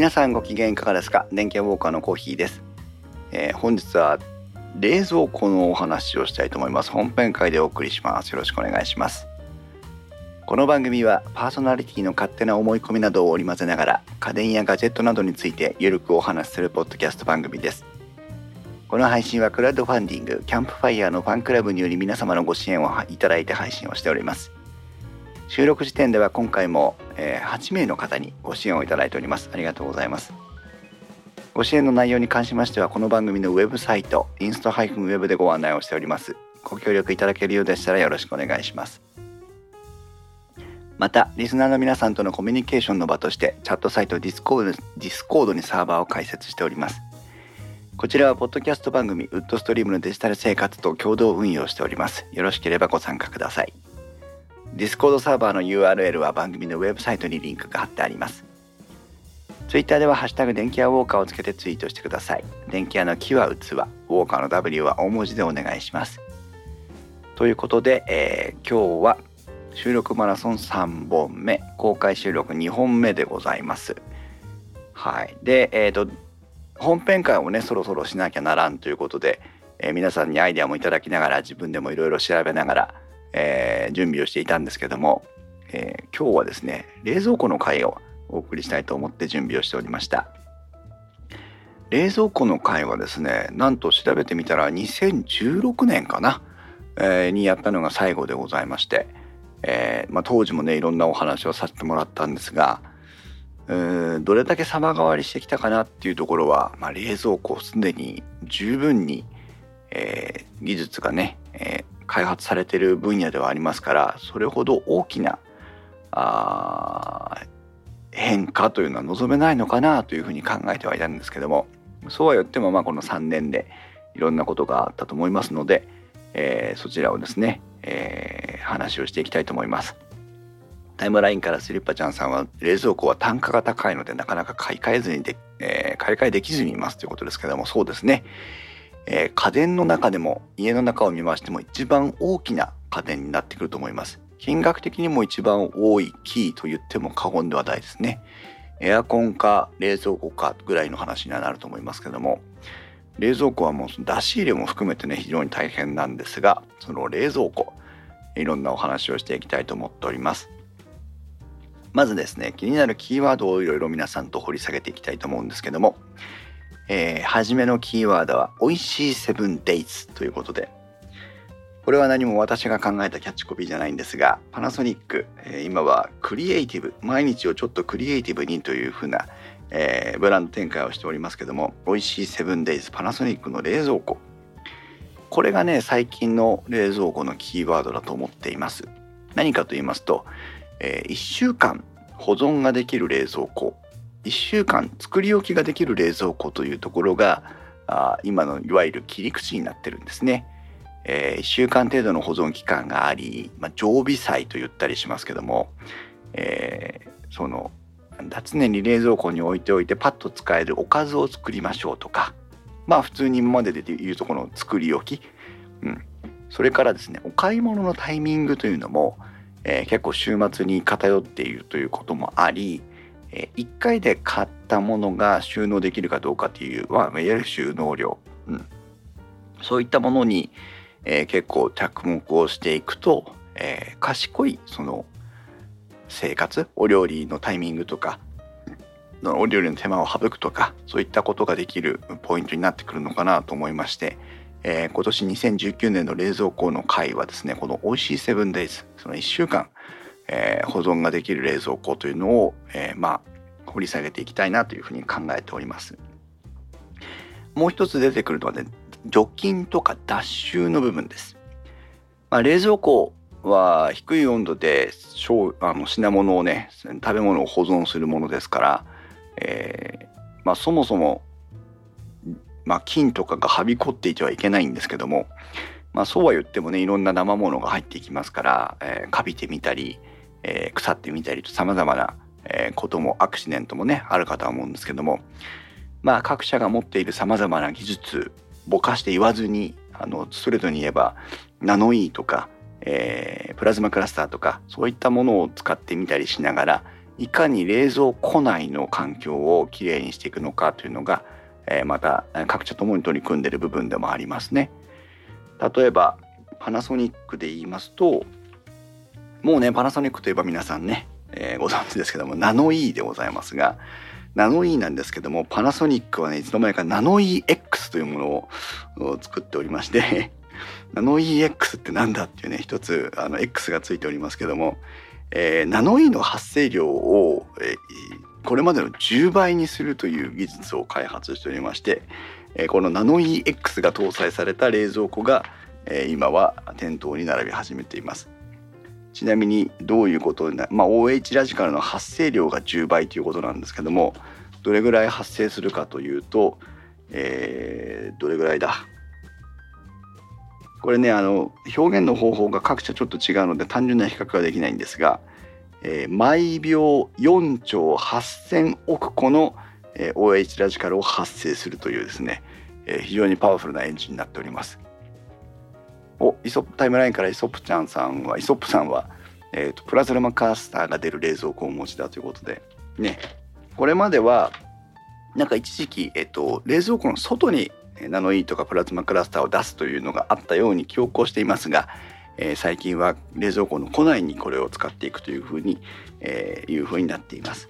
皆さんご機嫌いかがですか？電気屋ウォーカーのコーヒーです、えー本日は冷蔵庫のお話をしたいと思います。本編会でお送りします。よろしくお願いします。この番組はパーソナリティの勝手な思い込みなどを織り交ぜながら家電やガジェットなどについてゆるくお話しするポッドキャスト番組です。この配信はクラウドファンディングキャンプファイヤーのファンクラブにより皆様のご支援をいただいて配信をしております。収録時点では今回も、えー8名の方にご支援をいただいております。ありがとうございます。ご支援の内容に関しましてはこの番組のウェブサイトインスト -web でご案内をしております。ご協力いただけるようでしたらよろしくお願いします。またリスナーの皆さんとのコミュニケーションの場としてチャットサイトディスコードディスコードにサーバーを開設しております。こちらはポッドキャスト番組ウッドストリームのデジタル生活と共同運用しております。よろしければご参加ください。ディスコードサーバーの URL は番組のウェブサイトにリンクが貼ってあります。ツイッターではハッシュタグ電器屋ウォーカーをつけてツイートしてください。電器屋のキは器、ウォーカーの W は大文字でお願いします。ということで、えー今日は収録マラソン3本目、公開収録2本目でございます。はい。で、えっ、と、本編会をね、そろそろしなきゃならんということで、えー皆さんにアイデアもいただきながら自分でもいろいろ調べながら、えー準備をしていたんですけども、えー今日はですね冷蔵庫の回をお送りしたいと思って準備をしておりました。冷蔵庫の回はですねなんと調べてみたら2016年かな、えーにやったのが最後でございまして、えーまあ、当時もねいろんなお話をさせてもらったんですがどれだけ様変わりしてきたかなっていうところは、まあ、冷蔵庫すでに十分に、えー技術がね、え開発されている分野ではありますからそれほど大きなあ変化というのは望めないのかなというふうに考えてはいたんですけどもそうは言ってもまあこの3年でいろんなことがあったと思いますので、えーそちらをですね、えー話をしていきたいと思います。タイムラインからスリッパちゃんさんは冷蔵庫は単価が高いのでなかなか買い替えずにで、えー買い替えできずにいますということですけどもそうですね、えー家電の中でも家の中を見ましても一番大きな家電になってくると思います。金額的にも一番多いキーと言っても過言ではないですね。エアコンか冷蔵庫かぐらいの話にはなると思いますけども冷蔵庫はもう出し入れも含めてね非常に大変なんですがその冷蔵庫いろんなお話をしていきたいと思っております。まずですね気になるキーワードをいろいろ皆さんと掘り下げていきたいと思うんですけどもえー初めのキーワードは「おいしいセブンデイズ」ということで。これは何も私が考えたキャッチコピーじゃないんですがパナソニック、えー今はクリエイティブ毎日をちょっとクリエイティブにというふうな、えーブランド展開をしておりますけども「おいしいセブンデイズ」パナソニックの冷蔵庫。これがね最近の冷蔵庫のキーワードだと思っています。何かと言いますと、え1週間保存ができる冷蔵庫。1週間作り置きができる冷蔵庫というところがあ今のいわゆる切り口になってるんですね。え1週間程度の保存期間があり、まあ、常備菜と言ったりしますけども、えーその常に冷蔵庫に置いておいてパッと使えるおかずを作りましょうとかまあ普通に今までで言うとこの作り置き、うん、それからですねお買い物のタイミングというのも、えー結構週末に偏っているということもあり、え1回で買ったものが収納できるかどうかっていう、まあ、いわゆる収納量、うん、そういったものに、えー結構着目をしていくと、えー賢いその生活お料理のタイミングとかお料理の手間を省くとかそういったことができるポイントになってくるのかなと思いまして、えー今年2019年の冷蔵庫の回はですねこの「おいしいセブンデイズ」その1週間、えー保存ができる冷蔵庫というのを、えーまあ掘り下げていきたいなというふうに考えております。もう一つ出てくるのはね除菌とか脱臭の部分です。まあ、冷蔵庫は低い温度で小あの品物をね食べ物を保存するものですから、えーまあ、そもそも、まあ、菌とかがはびこっていてはいけないんですけども、まあ、そうは言ってもねいろんな生ものが入っていきますから、えー、カビてみたり、えー腐ってみたりとさまざまな、えこともアクシデントもねあるかとは思うんですけどもまあ各社が持っているさまざまな技術ぼかして言わずにあのストレートに言えばナノイーとか、えープラズマクラスターとかそういったものを使ってみたりしながらいかに冷蔵庫内の環境をきれいにしていくのかというのが、えー、また各社ともに取り組んでいる部分でもありますね。例えばパナソニックで言いますともうねパナソニックといえば皆さんね、えー、ご存知ですけどもナノイ、ーでございますがナノイ、ーなんですけどもパナソニックはねいつの間にかナノイ、ー X というものを作っておりまして ナノイ、ー X ってなんだっていうね一つあの X がついておりますけどもえー、ナノイーの発生量を、えー、これまでの10倍にするという技術を開発しておりまして、えー、このナノイー X が搭載された冷蔵庫が、えー、今は店頭に並び始めています。ちなみにどういうことになまあ OH ラジカルの発生量が10倍ということなんですけどもどれぐらい発生するかというと、えー、どれぐらいだ？これねあの表現の方法が各社ちょっと違うので単純な比較はできないんですが、えー、毎秒4兆8,000億個の、えー、OH ラジカルを発生するというですね、えー、非常にパワフルなエンジンになっております。おイソップタイムラインからイソップちゃんさんはイソップさんは、えーと、プラズマカースターが出る冷蔵庫をお持ちだということでねこれまではなんか一時期、えーと冷蔵庫の外にナノイーとかプラズマクラスターを出すというのがあったように強行していますが、えー、最近は冷蔵庫の庫内にこれを使っていくというふうに、えー、いうふうになっています。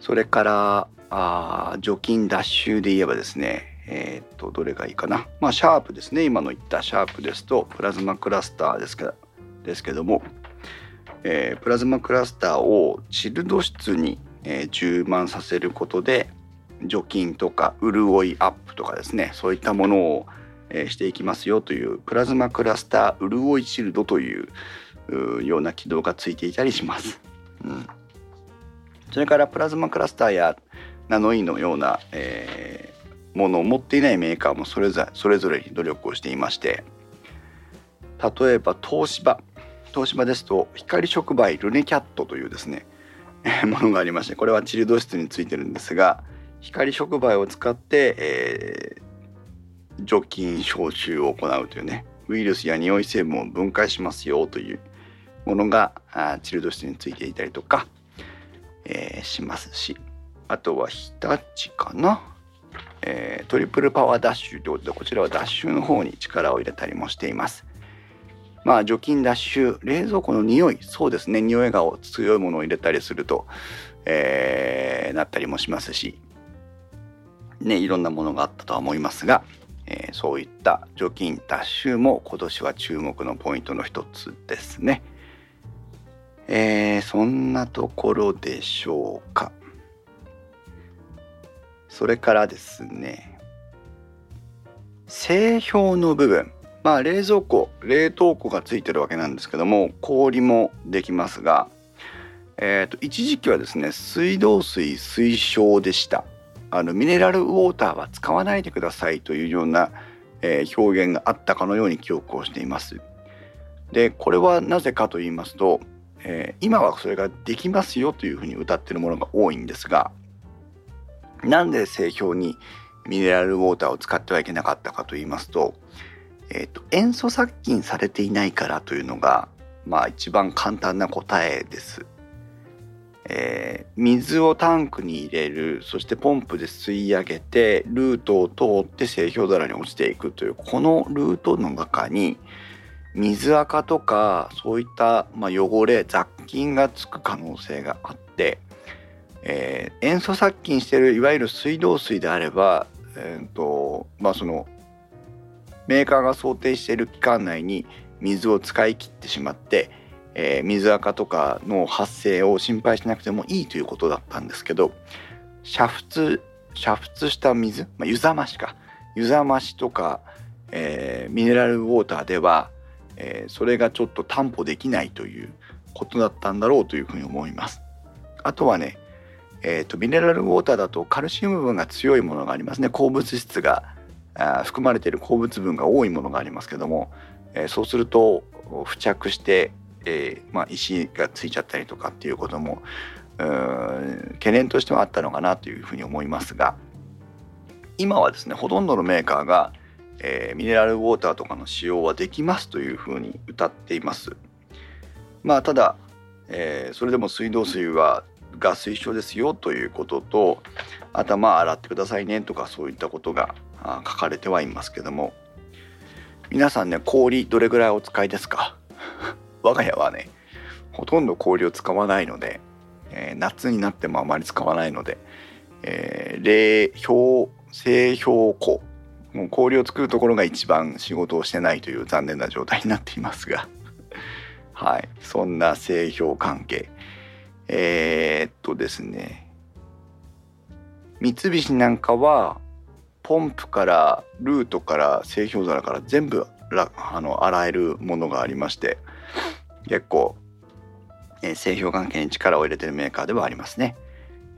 それからあ除菌脱臭で言えばですねえー、っとどれがいいかな。まあシャープですね。今の言ったシャープですとプラズマクラスターですけどですけども、えー、プラズマクラスターをチルド室に、えー、充満させることで除菌とか潤いアップとかですね。そういったものを、えしていきますよというプラズマクラスター潤いシールドというような起動がついていたりします。うん、それからプラズマクラスターやナノイのような、えー、ものを持っていないメーカーもそれぞれそれぞれに努力をしていまして例えば東芝東芝ですと光触媒ルネキャットというですね ものがありましてこれはチルド室についてるんですが光触媒を使って、えー、除菌消臭を行うというねウイルスや匂い成分を分解しますよというものがあチルド室についていたりとか、えー、しますしあとは日立かな、えー、トリプルパワーダッシュということでこちらはダッシュの方に力を入れたりもしていますまあ除菌ダッシュ冷蔵庫の匂いそうですね匂いが強いものを入れたりすると、えー、なったりもしますしね、いろんなものがあったとは思いますが、えー、そういった除菌脱臭も今年は注目のポイントの一つですね。えー、そんなところでしょうか。それからですね、製氷の部分。まあ冷蔵庫、冷凍庫がついてるわけなんですけども、氷もできますが、えーと、一時期はですね、水道水推奨でした。あのミネラルウォーターは使わないでくださいというような、えー、表現があったかのように記憶をしています。でこれはなぜかと言いますと、えー、今はそれができますよというふうに歌ってるものが多いんですがなんで製氷にミネラルウォーターを使ってはいけなかったかと言いますと,、えーと塩素殺菌されていないからというのがまあ一番簡単な答えです。えー、水をタンクに入れるそしてポンプで吸い上げてルートを通って製氷皿に落ちていくというこのルートの中に水垢とかそういった、まあ、汚れ雑菌がつく可能性があって、えー、塩素殺菌してるいわゆる水道水であれば、えーとまあ、そのメーカーが想定している期間内に水を使い切ってしまってえー、水垢とかの発生を心配しなくてもいいということだったんですけど煮沸煮沸した水、まあ、湯冷ましか湯冷ましとか、えー、ミネラルウォーターでは、えー、それがちょっと担保できないということだったんだろうというふうに思います。あとはね、えーと、ミネラルウォーターだとカルシウム分が強いものがありますね鉱物質があ含まれている鉱物分が多いものがありますけども、えー、そうすると付着してえー、まあ、石がついちゃったりとかっていうことも懸念としてはあったのかなというふうに思いますが今はですねほとんどのメーカーが、えー、ミネラルウォーターとかの使用はできますというふうに歌っています。まあただ、えー、それでも水道水はが推奨ですよということと頭洗ってくださいねとかそういったことが書かれてはいますけども。皆さんね氷どれぐらいお使いですか？我が家はねほとんど氷を使わないので、えー、夏になってもあまり使わないので、えー、冷氷製氷庫。もう氷を作るところが一番仕事をしてないという残念な状態になっていますが。はい。そんな製氷関係。えー、っとですね三菱なんかはポンプからルートから製氷皿から全部あの洗えるものがありまして結構、えー、製氷関係に力を入れてるメーカーではありますね。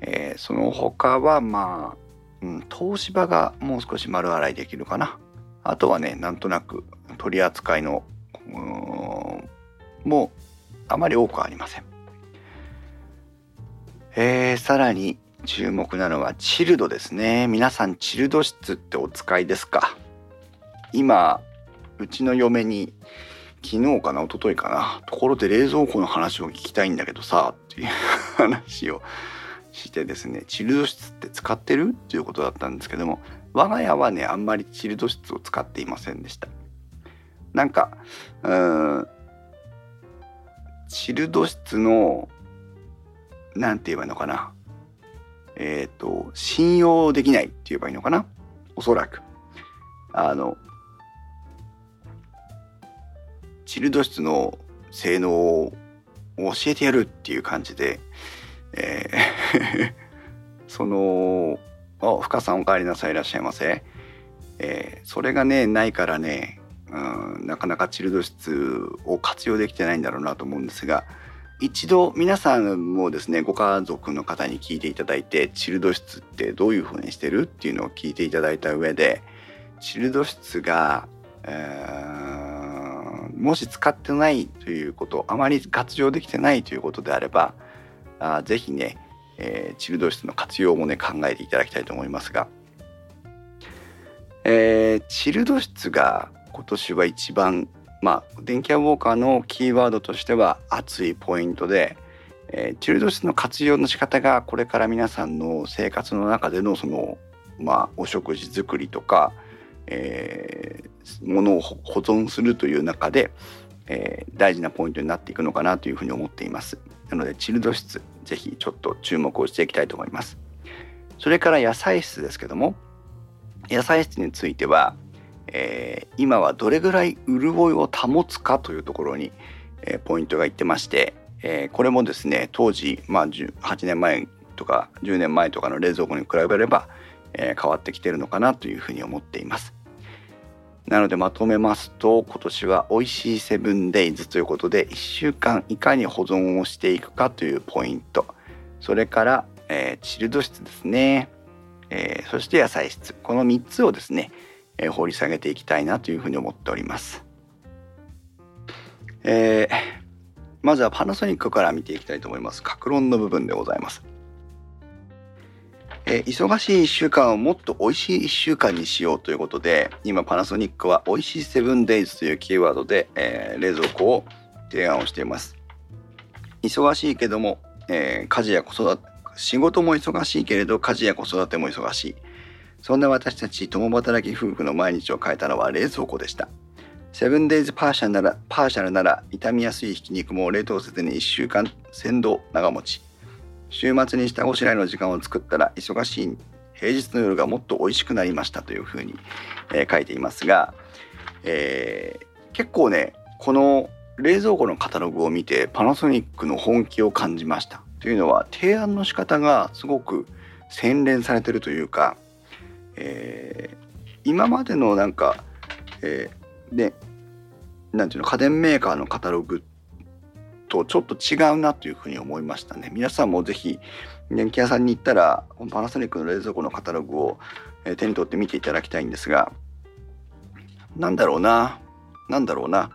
えー、その他はまあ、うん、東芝がもう少し丸洗いできるかな。あとはねなんとなく取り扱いのもあまり多くありません。えー、さらに注目なのはチルドですね。皆さんチルド室ってお使いですか？今、うちの嫁に昨日かな一昨日かなところで冷蔵庫の話を聞きたいんだけどさっていう話をしてですねチルド室って使ってる？っていうことだったんですけども我が家はねあんまりチルド室を使っていませんでした。なんかうんチルド室の何て言えばいいのかな？えっ、ー、と信用できないって言えばいいのかな？おそらく。あのチルド室の性能を教えてやるっていう感じで、えー そのあ深さんお帰りなさいいらっしゃいませ、えー、それがねないからね、うん、なかなかチルド室を活用できてないんだろうなと思うんですが一度皆さんもですねご家族の方に聞いていただいてチルド室ってどういうふうにしてるっていうのを聞いていただいた上でチルド室が、えー、もし使ってないということあまり活用できてないということであればあぜひね、えー、チルド室の活用もね考えていただきたいと思いますが、えー、チルド室が今年は一番まあ、電気屋ウォーカーのキーワードとしては熱いポイントで、えー、チルド室の活用の仕方がこれから皆さんの生活の中でのその、まあ、お食事作りとか、えー、ものを保存するという中で、えー、大事なポイントになっていくのかなというふうに思っています。なのでチルド室ぜひちょっと注目をしていきたいと思います。それから野菜室ですけども野菜室についてはえー、今はどれぐらい潤いを保つかというところに、えー、ポイントがいってまして、えー、これもですね当時、まあ、8年前とか10年前とかの冷蔵庫に比べれば、え変わってきてるのかなというふうに思っています。なのでまとめますと今年は美味しいセブンデイズということで1週間いかに保存をしていくかというポイント。それから、えチルド室ですね、えそして野菜室。この3つをですねえー、掘り下げていきたいなというふうに思っております。えー、まずはパナソニックから見ていきたいと思います。格論の部分でございます。えー、忙しい1週間をもっと美味しい1週間にしようということで今パナソニックは美味しいセブンデイズというキーワードで、えー、冷蔵庫を提案をしています忙しいけども、えー、家事や子育て仕事も忙しいけれど家事や子育ても忙しいそんな私たち共働き夫婦の毎日を変えたのは冷蔵庫でした。セブンデイズパーシャルなら、パーシャルなら傷みやすいひき肉も冷凍せずに1週間鮮度長持ち。週末に下ごしらえの時間を作ったら忙しい平日の夜がもっと美味しくなりましたというふうに、えー、書いていますが、えー、結構ねこの冷蔵庫のカタログを見てパナソニックの本気を感じましたというのは提案の仕方がすごく洗練されてるというかえー、今までのなんか、えー、でなんていうの家電メーカーのカタログとちょっと違うなというふうに思いましたね。皆さんもぜひ電気屋さんに行ったらパナソニックの冷蔵庫のカタログを手に取って見ていただきたいんですがなんだろうななんだろうな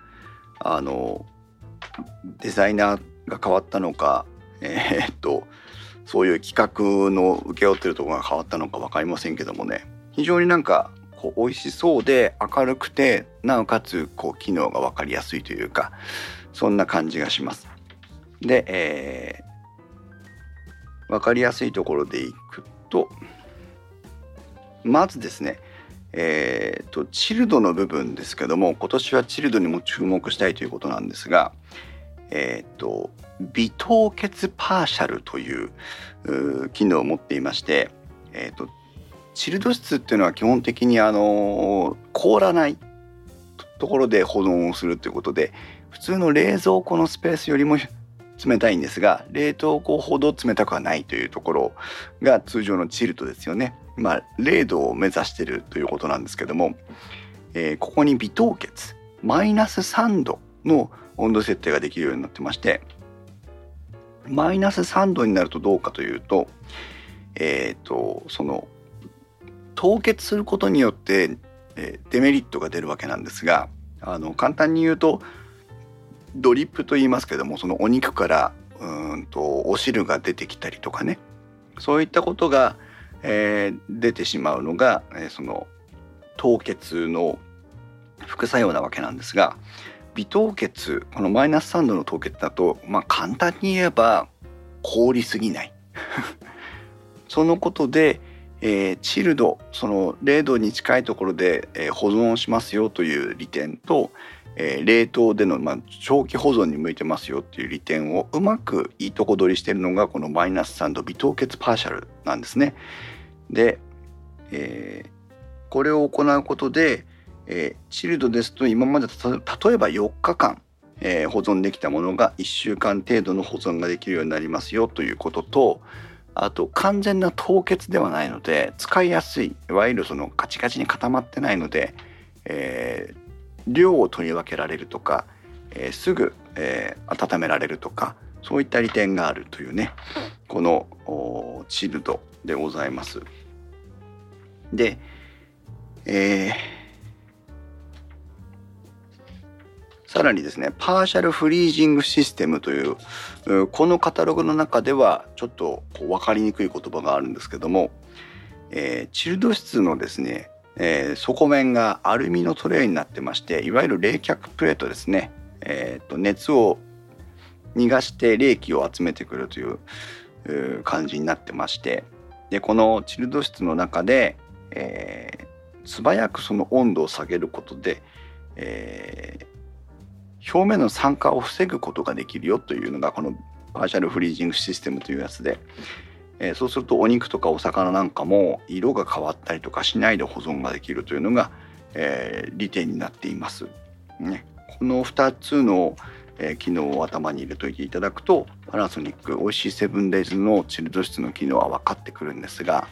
あのデザイナーが変わったのかえー、っとそういう企画の請け負ってるところが変わったのか分かりませんけどもね非常になんかこう美味しそうで明るくてなおかつこう機能が分かりやすいというかそんな感じがします。で、え分かりやすいところでいくとまずですねえーと、チルドの部分ですけども今年はチルドにも注目したいということなんですが、えーと、微凍結パーシャルという機能を持っていまして、えーと、チルド室っていうのは基本的にあの凍らないところで保存をするということで普通の冷蔵庫のスペースよりも冷たいんですが冷凍庫ほど冷たくはないというところが通常のチルトですよね。まあ、0度を目指してるということなんですけども、えー、ここに微凍結マイナス3度の温度設定ができるようになってましてマイナス3度になるとどうかというとえっ、ー、とその凍結することによって、え、デメリットが出るわけなんですがあの簡単に言うとドリップと言いますけどもそのお肉からうんとお汁が出てきたりとかね。そういったことがえー、出てしまうのが、えー、その凍結の副作用なわけなんですが微凍結このマイナス3度の凍結だと、まあ、簡単に言えば凍りすぎない そのことで、えー、チルドその0度に近いところで、えー、保存しますよという利点と、えー、冷凍での、まあ、長期保存に向いてますよっていう利点をうまくいいとこ取りしてるのがこのマイナス3度微凍結パーシャルなんですね。で、えー、これを行うことで、えー、チルドですと今まで例えば4日間、えー、保存できたものが1週間程度の保存ができるようになりますよということとあと完全な凍結ではないので使いやすいいわゆるそのカチカチに固まってないので、えー、量を取り分けられるとか、えー、すぐ、えー、温められるとかそういった利点があるというねこのチルドでございます。で、えー、さらにですねパーシャルフリージングシステムというこのカタログの中ではちょっと分かりにくい言葉があるんですけども、えー、チルド室のですね、えー、底面がアルミのトレイになってましていわゆる冷却プレートですね、えーと、熱を逃がして冷気を集めてくるという感じになってましてでこのチルド室の中で、えー、素早くその温度を下げることで、えー、表面の酸化を防ぐことができるよというのがこのパーシャルフリージングシステムというやつで、えー、そうするとお肉とかお魚なんかも色が変わったりとかしないで保存ができるというのが、えー、利点になっています。ね、この2つの、えー、機能を頭に入れといていただくとパナソニックおいしいセブンデイズのチルド室の機能は分かってくるんですが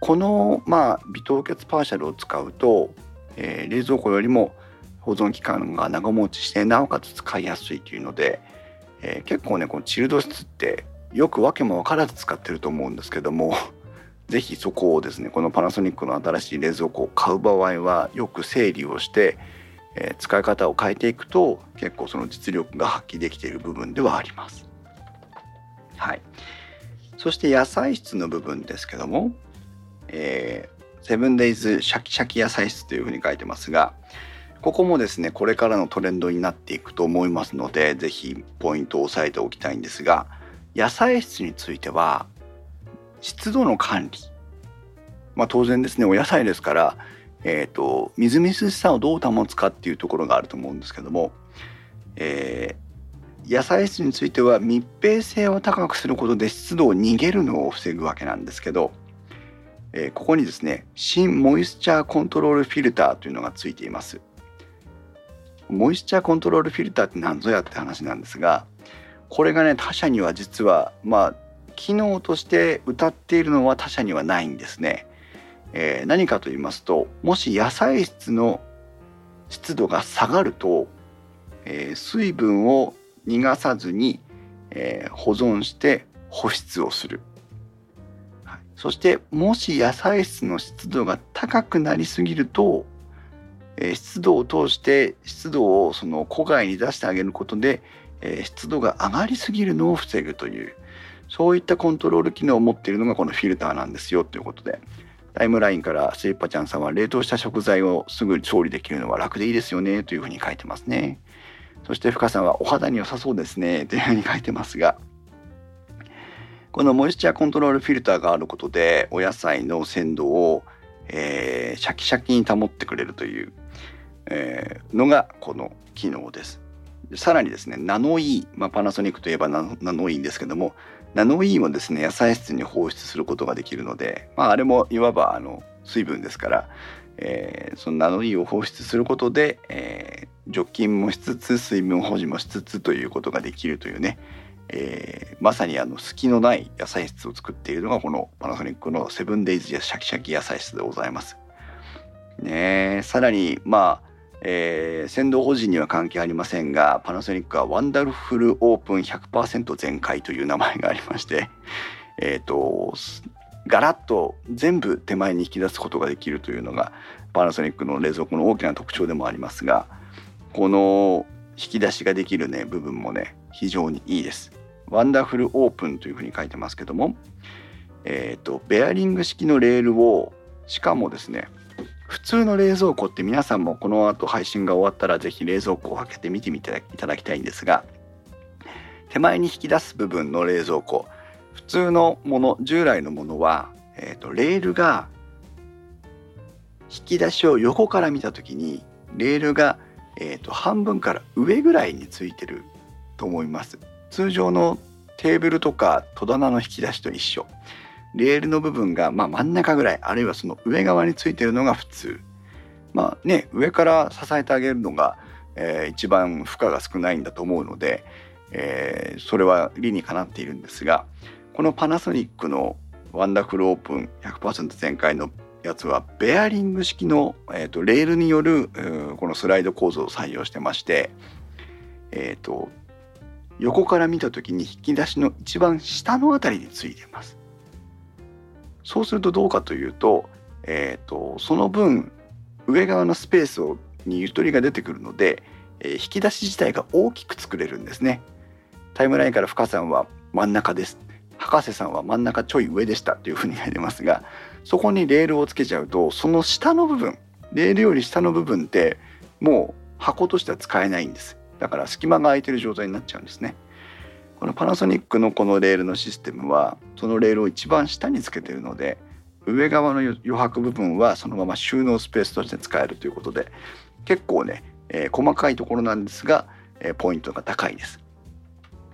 この、まあ、微凍結パーシャルを使うと、えー、冷蔵庫よりも保存期間が長持ちしてなおかつ使いやすいというので、えー、結構ねこのチルド室ってよく訳も分からず使ってると思うんですけども 是非そこをですねこのパナソニックの新しい冷蔵庫を買う場合はよく整理をして、えー、使い方を変えていくと結構その実力が発揮できている部分ではあります。はい、そして野菜室の部分ですけどもえ、セブンデイズシャキシャキ野菜室というふうに書いてますが、ここもですね、これからのトレンドになっていくと思いますので、ぜひポイントを押さえておきたいんですが、野菜室については、湿度の管理。まあ当然ですね、お野菜ですから、えっ、ー、と、みずみずしさをどう保つかっていうところがあると思うんですけども、えー、野菜室については密閉性を高くすることで湿度を逃げるのを防ぐわけなんですけど、えー、ここにですね新モイスチャーコントロールフィルターというのがついていますモイスチャーコントロールフィルターって何ぞやって話なんですがこれがね他社には実はまあ機能として謳っているのは他社にはないんですね、えー、何かと言いますともし野菜室の湿度が下がると、えー、水分を逃がさずに、えー、保存して保湿をする。そしてもし野菜室の湿度が高くなりすぎると、え、湿度を通して湿度をその戸外に出してあげることで、え、湿度が上がりすぎるのを防ぐというそういったコントロール機能を持っているのがこのフィルターなんですよということでタイムラインからスイッパちゃんさんは冷凍した食材をすぐ調理できるのは楽でいいですよねというふうに書いてますね。そして深さんはお肌に良さそうですねというふうに書いてますがここのモイスチャーコントロールフィルターがあることでお野菜の鮮度を、えー、シャキシャキに保ってくれるという、えー、のがこの機能です。さらにですねナノイー、まあ、パナソニックといえばナノイーですけどもナノイーもですね野菜室に放出することができるので、まあ、あれもいわばあの水分ですから、えー、そのナノイーを放出することで、えー、除菌もしつつ水分保持もしつつということができるというね、えー、まさにあの隙のない野菜室を作っているのがこのパナソニックのセブンデイズやシャキシャキ野菜室でございます。ねさらにまあえー、鮮度保持には関係ありませんがパナソニックはワンダルフルオープン100%全開という名前がありまして えっ、ー、とガラッと全部手前に引き出すことができるというのがパナソニックの冷蔵庫の大きな特徴でもありますがこの引き出しができるね部分もね非常にいいです。ワンダフルオープンというふうに書いてますけども、えっ、ー、と、ベアリング式のレールを、しかもですね、普通の冷蔵庫って皆さんもこの後配信が終わったらぜひ冷蔵庫を開けて見てみていただきたいんですが、手前に引き出す部分の冷蔵庫、普通のもの、従来のものは、え、ー、と、レールが、引き出しを横から見た時に、レールが、えーと半分から上ぐらいについてると思います。通常のテーブルとか戸棚の引き出しと一緒レールの部分がま真ん中ぐらいあるいはその上側についてるのが普通まあね上から支えてあげるのが、えー、一番負荷が少ないんだと思うので、えー、それは理にかなっているんですがこのパナソニックのワンダフルオープン100%全開のやつはベアリング式の、えーと、レールによるこのスライド構造を採用してまして、えーと横から見た時に引き出しの一番下の辺りについてます。そうするとどうかというと,、えーと、その分上側のスペースをにゆとりが出てくるので、えー、引き出し自体が大きく作れるんですね。タイムラインから深さんは真ん中です。博士さんは真ん中ちょい上でしたというふうに書いてますがそこにレールをつけちゃうとその下の部分レールより下の部分ってもう箱としては使えないんです。だから隙間が空いてる状態になっちゃうんですね。このパナソニックのこのレールのシステムはそのレールを一番下につけてるので上側の余白部分はそのまま収納スペースとして使えるということで結構ね、えー、細かいところなんですが、えー、ポイントが高いです。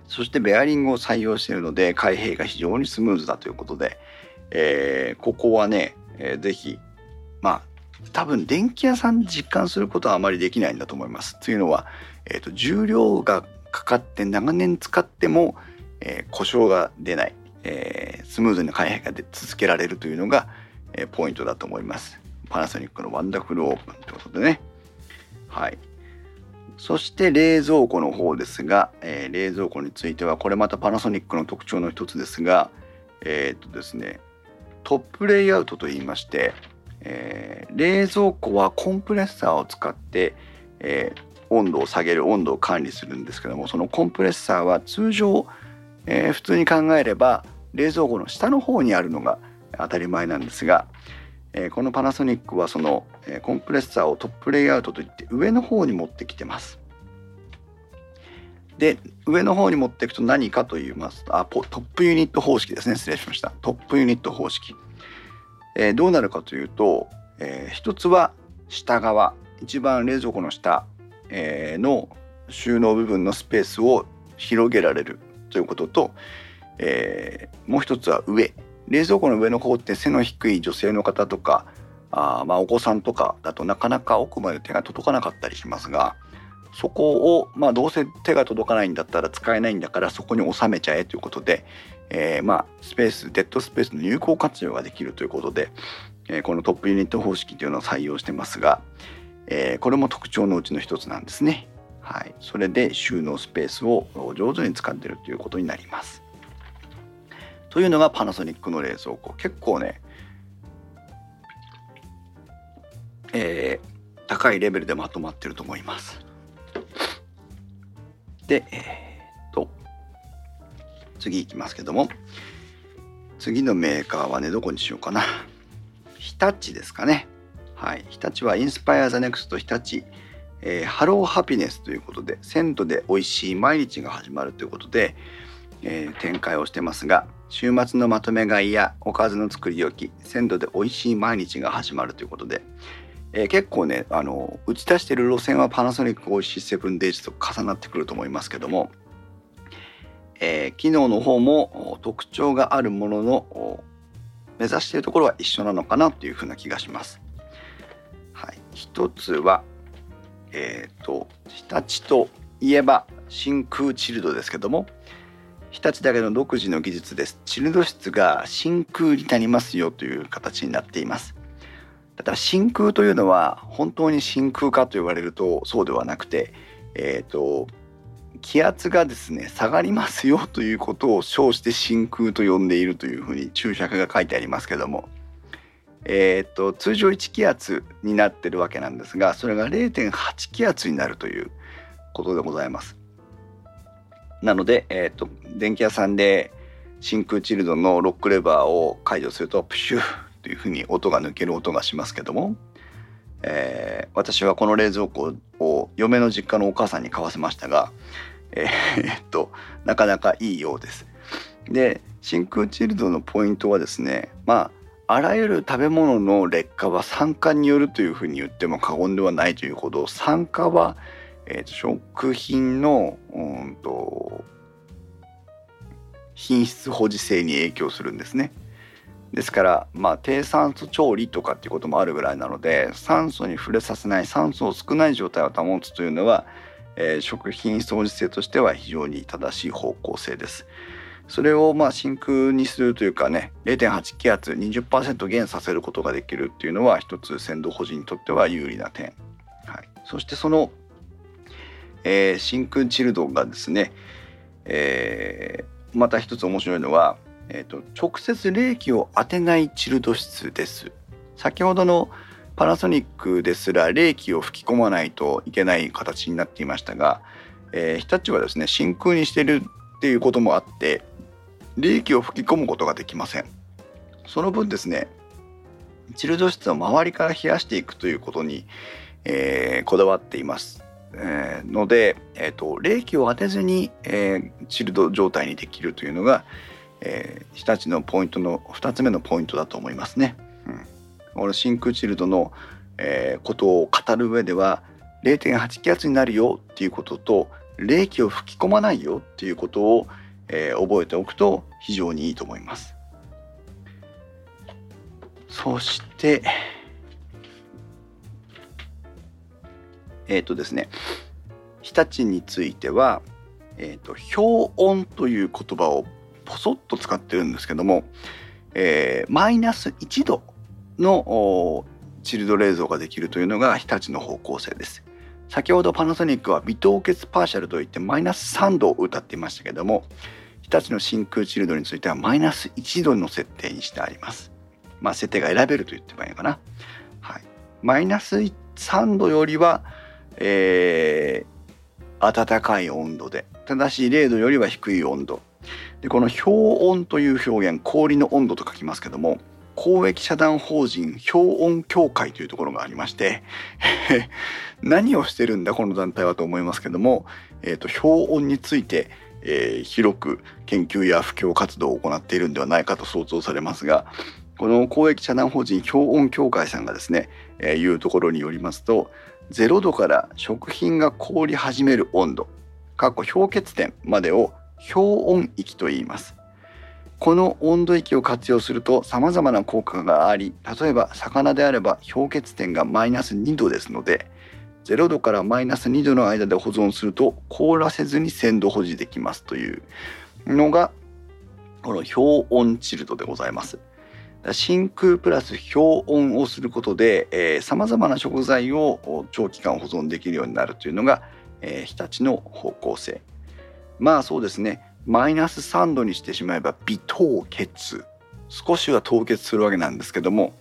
そしてベアリングを採用しているので開閉が非常にスムーズだということで、えー、ここはね、えー、ぜひまあ多分電気屋さん実感することはあまりできないんだと思います。というのはえーと、重量がかかって長年使っても、えー、故障が出ない、えー、スムーズな開閉が続けられるというのが、えー、ポイントだと思います。パナソニックのワンダフルオープンということでね。はい。そして冷蔵庫の方ですが、えー、冷蔵庫についてはこれまたパナソニックの特徴の一つですが、えっ、とですね、トップレイアウトといいまして、えー、冷蔵庫はコンプレッサーを使って、えー、温度を下げる温度を管理するんですけどもそのコンプレッサーは通常、えー、普通に考えれば冷蔵庫の下の方にあるのが当たり前なんですが、えー、このパナソニックはその、えー、コンプレッサーをトップレイアウトといって上の方に持ってきてます。で上の方に持っていくと何かと言いますとあトップユニット方式ですね。失礼しました。トップユニット方式、えー、どうなるかというと、えー、一つは下側。一番冷蔵庫の下。えの収納部分のスペースを広げられるということと、えー、もう一つは上。冷蔵庫の上の方って背の低い女性の方とかあまあお子さんとかだとなかなか奥まで手が届かなかったりしますがそこをまあどうせ手が届かないんだったら使えないんだからそこに収めちゃえということで、えー、まあスペースデッドスペースの有効活用ができるということで、えー、このトップユニット方式というのを採用してますが、えー、これも特徴のうちの一つなんですね。はい、それで収納スペースを上手に使ってるということになります。というのがパナソニックの冷蔵庫結構ね、えー、高いレベルでまとまってると思います。で、えー、っと次いきますけども次のメーカーはねどこにしようかな日立ですかねはい、日立は Inspire the Next 日立、えー、 Hello Happiness ということで、鮮度で美味しい毎日が始まるということで、えー、展開をしてますが週末のまとめ買いやおかずの作り置き鮮度で美味しい毎日が始まるということで、えー、結構ねあの打ち出してる路線はパナソニックおいしい Seven Days と重なってくると思いますけども、えー、機能の方も特徴があるものの目指しているところは一緒なのかなというふうな気がします。一つはえっ、ー、と日立といえば真空チルドですけども日立だけの独自の技術です。チルド室が真空になりますよという形になっています。ただ真空というのは本当に真空かと言われるとそうではなくてえっ、ー、と気圧がですね下がりますよということを称して真空と呼んでいるというふうに注釈が書いてありますけどもえーと、通常1気圧になってるわけなんですがそれが0.8気圧になるということでございます。なので、えーと、電気屋さんで真空チルドのロックレバーを解除するとプシューというふうに音が抜ける音がしますけども、えー、私はこの冷蔵庫を嫁の実家のお母さんに買わせましたが、えー、っとなかなかいいようです。で真空チルドのポイントはですねまああらゆる食べ物の劣化は酸化によるというふうに言っても過言ではないというほど酸化は、えー、食品のうんと品質保持性に影響するんですね。ですからまあ低酸素調理とかっていうこともあるぐらいなので酸素に触れさせない酸素を少ない状態を保つというのは、えー、食品質保持性としては非常に正しい方向性です。それをまあ真空にするというかね0.8気圧20%減させることができるっていうのは一つ鮮度保持にとっては有利な点、はい、そしてその、えー、真空チルドがですね、えー、また一つ面白いのは、えーと、直接冷気を当てないチルド室です。先ほどのパナソニックですら冷気を吹き込まないといけない形になっていましたが、えー、日立はですね真空にしてるっていうこともあって冷気を吹き込むことができません。その分ですねチルド室を周りから冷やしていくということに、えー、こだわっています、えー、ので、えーと、冷気を当てずに、えー、チルド状態にできるというのが、えー、日立のポイントの2つ目のポイントだと思いますね、うん、この真空チルドの、えー、ことを語る上では0.8気圧になるよっていうことと冷気を吹き込まないよっていうことを、えー、覚えておくと非常にいいと思います。そしてえっ、ー、とですね日立については、えーと、氷温という言葉をポソッと使ってるんですけども、えー、マイナス1度のチルド冷蔵ができるというのが日立の方向性です。先ほどパナソニックは微凍結パーシャルといってマイナス3度を歌っていましたけども日立の真空チルドについてはマイナス1度の設定にしてあります。まあ、設定が選べると言ってもいいのかな。はい、マイナス3度よりは、えー、暖かい温度で、ただし0度よりは低い温度。でこの氷温という表現、氷の温度と書きますけども、公益社団法人氷温協会というところがありまして 何をしてるんだこの団体はと思いますけども、えーと氷温についてえー、広く研究や布教活動を行っているんではないかと想像されますがこの公益社団法人氷温協会さんがですね、えー、いうところによりますと0度から食品が凍り始める温度過去氷結点までを氷温域と言います。この温度域を活用すると様々な効果があり例えば魚であれば氷結点がマイナス2度ですので0度からマイナス2度の間で保存すると凍らせずに鮮度保持できますというのがこの氷温チルドでございます。真空プラス氷温をすることでさまざまな食材を長期間保存できるようになるというのが、えー、日立の方向性まあそうですねマイナス3度にしてしまえば微凍結。少しは凍結するわけなんですけども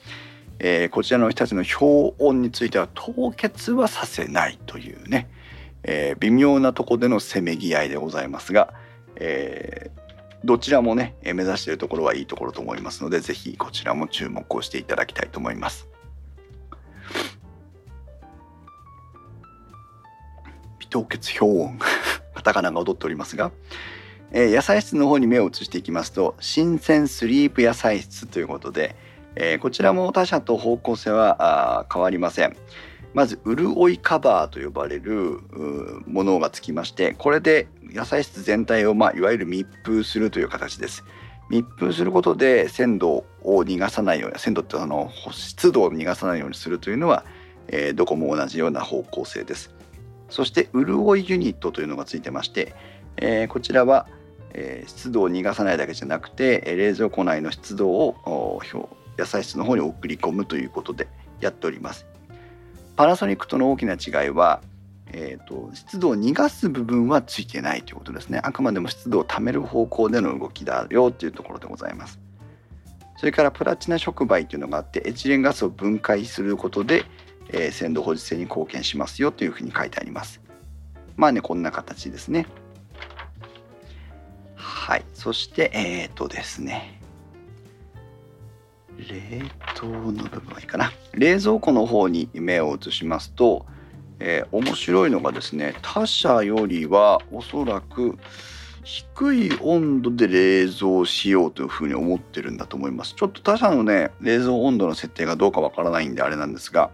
えー、こちらの人たちの氷温については凍結はさせないというね、えー、微妙なとこでのせめぎ合いでございますが、えー、どちらもね目指しているところはいいところと思いますので是非こちらも注目をしていただきたいと思います。凍結氷温 カタカナが踊っておりますが、えー、野菜室の方に目を移していきますと新鮮スリープ野菜室ということで、えー、こちらも他社と方向性は変わりません。まず潤いカバーと呼ばれるものがつきましてこれで野菜室全体を、まあ、いわゆる密封するという形です。密封することで鮮度を逃がさないように鮮度ってあの湿度を逃がさないようにするというのは、えー、どこも同じような方向性です。そして潤いユニットというのがついてまして、えー、こちらは、え、湿度を逃がさないだけじゃなくて冷蔵庫内の湿度を野菜室の方に送り込むということでやっております。パナソニックとの大きな違いは、えーと、湿度を逃がす部分はついてないということですね。あくまでも湿度を貯める方向での動きだよというところでございます。それからプラチナ触媒というのがあってエチレンガスを分解することで、えー、鮮度保持性に貢献しますよというふうに書いてあります。まあねこんな形ですね。はい。そしてえっ、ー、とですね。冷凍の部分はいいかな。冷蔵庫の方に目を移しますと、えー、面白いのがですね他社よりはおそらく低い温度で冷蔵しようというふうに思ってるんだと思います。ちょっと他社のね冷蔵温度の設定がどうかわからないんであれなんですが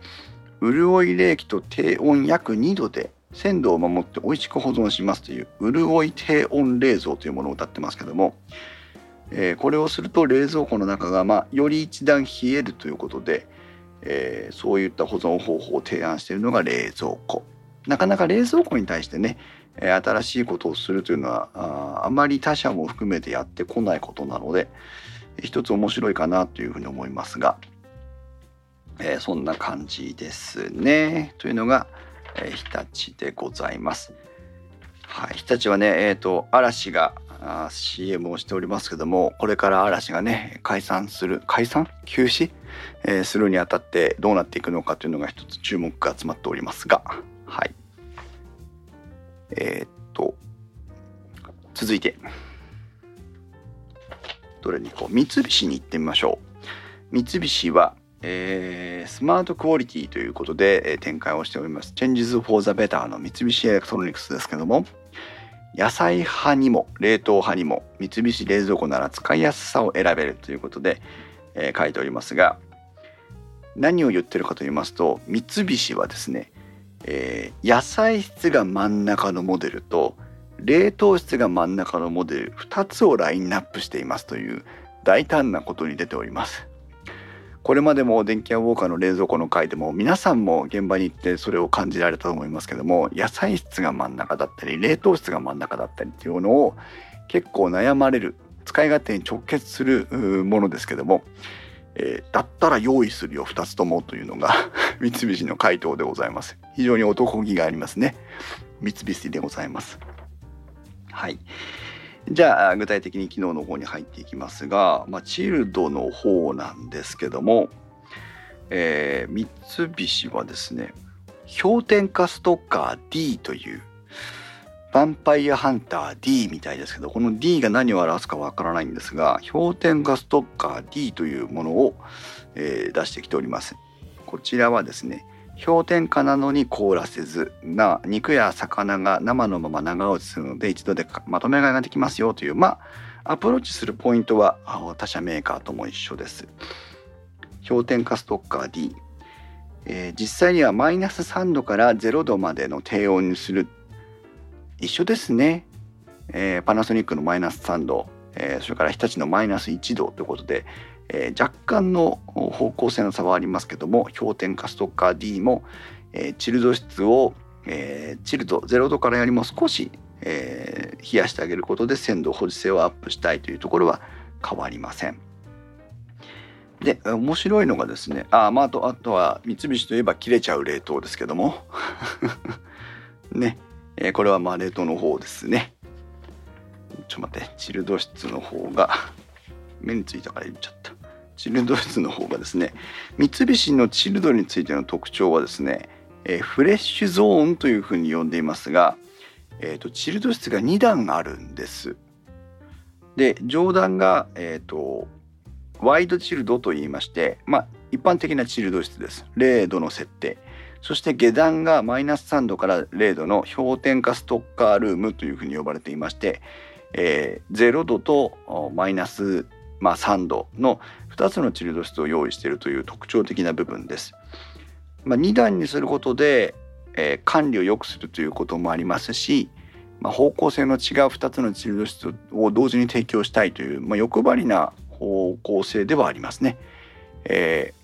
潤い冷気と低温約2度で鮮度を守って美味しく保存しますという潤い低温冷蔵というものを歌ってますけどもえー、これをすると冷蔵庫の中が、まあ、より一段冷えるということで、えー、そういった保存方法を提案しているのが冷蔵庫。なかなか冷蔵庫に対してね新しいことをするというのはああまり他社も含めてやってこないことなので一つ面白いかなというふうに思いますが、えー、そんな感じですね。というのが、えー、日立でございます。はい、日立はね、えーと嵐があ CM をしておりますけどもこれから嵐がね解散する解散？休止、えー、するにあたってどうなっていくのかというのが一つ注目が集まっておりますが。はい。えー、っと続いて。どれに行こう？三菱に行ってみましょう。三菱はえー、 Smart Quality ということで、えー、展開をしております Changes for the Better の三菱エレクトロニクスですけども野菜派にも冷凍派にも三菱冷蔵庫なら使いやすさを選べるということで、えー、書いておりますが何を言ってるかと言いますと三菱はですね、えー、野菜室が真ん中のモデルと冷凍室が真ん中のモデル2つをラインナップしていますという大胆なことに出ております。これまでも電気屋ウォーカーの冷蔵庫の回でも皆さんも現場に行ってそれを感じられたと思いますけども野菜室が真ん中だったり冷凍室が真ん中だったりっていうのを結構悩まれる使い勝手に直結するものですけども、えー、だったら用意するよ2つともというのが 三菱の回答でございます。非常に男気がありますね。三菱でございます。はい。じゃあ具体的に機能の方に入っていきますが、まあ、チルドの方なんですけども、えー、三菱はですね氷点下ストッカー D というヴァンパイアハンター D みたいですけどこの D が何を表すかわからないんですが氷点下ストッカー D というものを、えー、出してきております。こちらはですね氷点下なのに凍らせずな肉や魚が生のまま長落ちするので一度でまとめ買いができますよというまあアプローチするポイントは他社メーカーとも一緒です。氷点下ストッカー D、えー、実際にはマイナス3度から0度までの低温にする。一緒ですね、えー、パナソニックのマイナス3度、えー、それから日立のマイナス1度ということでえー、若干の方向性の差はありますけども氷点下ストッカー D も、えー、チルド質を、えー、チルド0度からよりも少し、え、冷やしてあげることで鮮度保持性をアップしたいというところは変わりません。で面白いのがですねあ,、まあ、あとあとは三菱といえば切れちゃう冷凍ですけども。ね、え、これはまあ冷凍の方ですね。ちょっと待ってチルド質の方が目についたから言っちゃった。チルド室の方がですね三菱のチルドについての特徴はですね、え、フレッシュゾーンというふうに呼んでいますが、えーと、チルド室が2段あるんです。で上段が、えーと、ワイドチルドと言いましてまあ一般的なチルド室です。0度の設定。そして下段がマイナス3度から0度の氷点下ストッカールームというふうに呼ばれていましてえー、0度とマイナス、まあ、3度の2つのチルド室を用意しているという特徴的な部分です。まあ、2段にすることで、えー、管理を良くするということもありますし、まあ、方向性の違う2つのチルド室を同時に提供したいという、まあ、欲張りな方向性ではありますね。え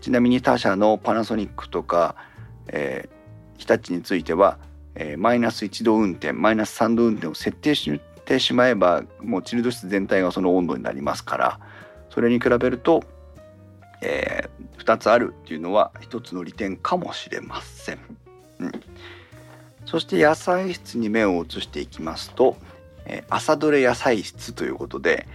ー、ちなみに他社のパナソニックとか、えー、日立については、えー、マイナス1度運転マイナス3度運転を設定してしまえばもうチルド室全体がその温度になりますからそれに比べると、えー、2つあるっていうのは一つの利点かもしれません。うん、そして野菜室に目を移していきますと、えー、朝どれ野菜室ということで、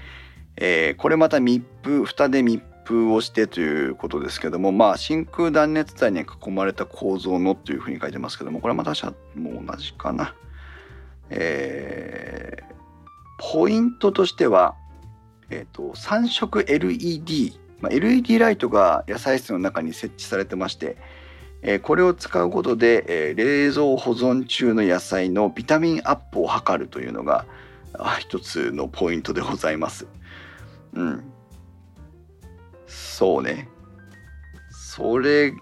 えー、これまた密封蓋で密封をしてということですけどもまあ真空断熱材に囲まれた構造のというふうに書いてますけどもこれはまたも同じかな。えー、ポイントとしては、えーと、3色 LED、まあ、LED ライトが野菜室の中に設置されてまして、えー、これを使うことで、えー、冷蔵保存中の野菜のビタミンアップを図るというのが一つのポイントでございます。うん。そうね。それ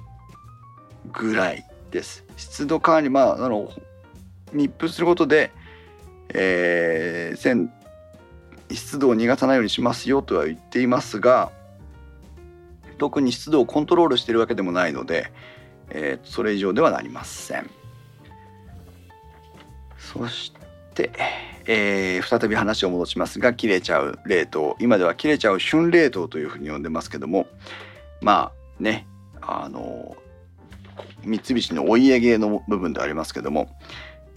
ぐらいです。湿度管理、まあ、あの、密封することで、えー、湿度を逃がさないようにしますよとは言っていますが、特に湿度をコントロールしているわけでもないので、えー、それ以上ではなりません。そして、えー、再び話を戻しますが切れちゃう冷凍今では切れちゃう旬冷凍というふうに呼んでますけどもまあねあの三菱のお家芸の部分でありますけども、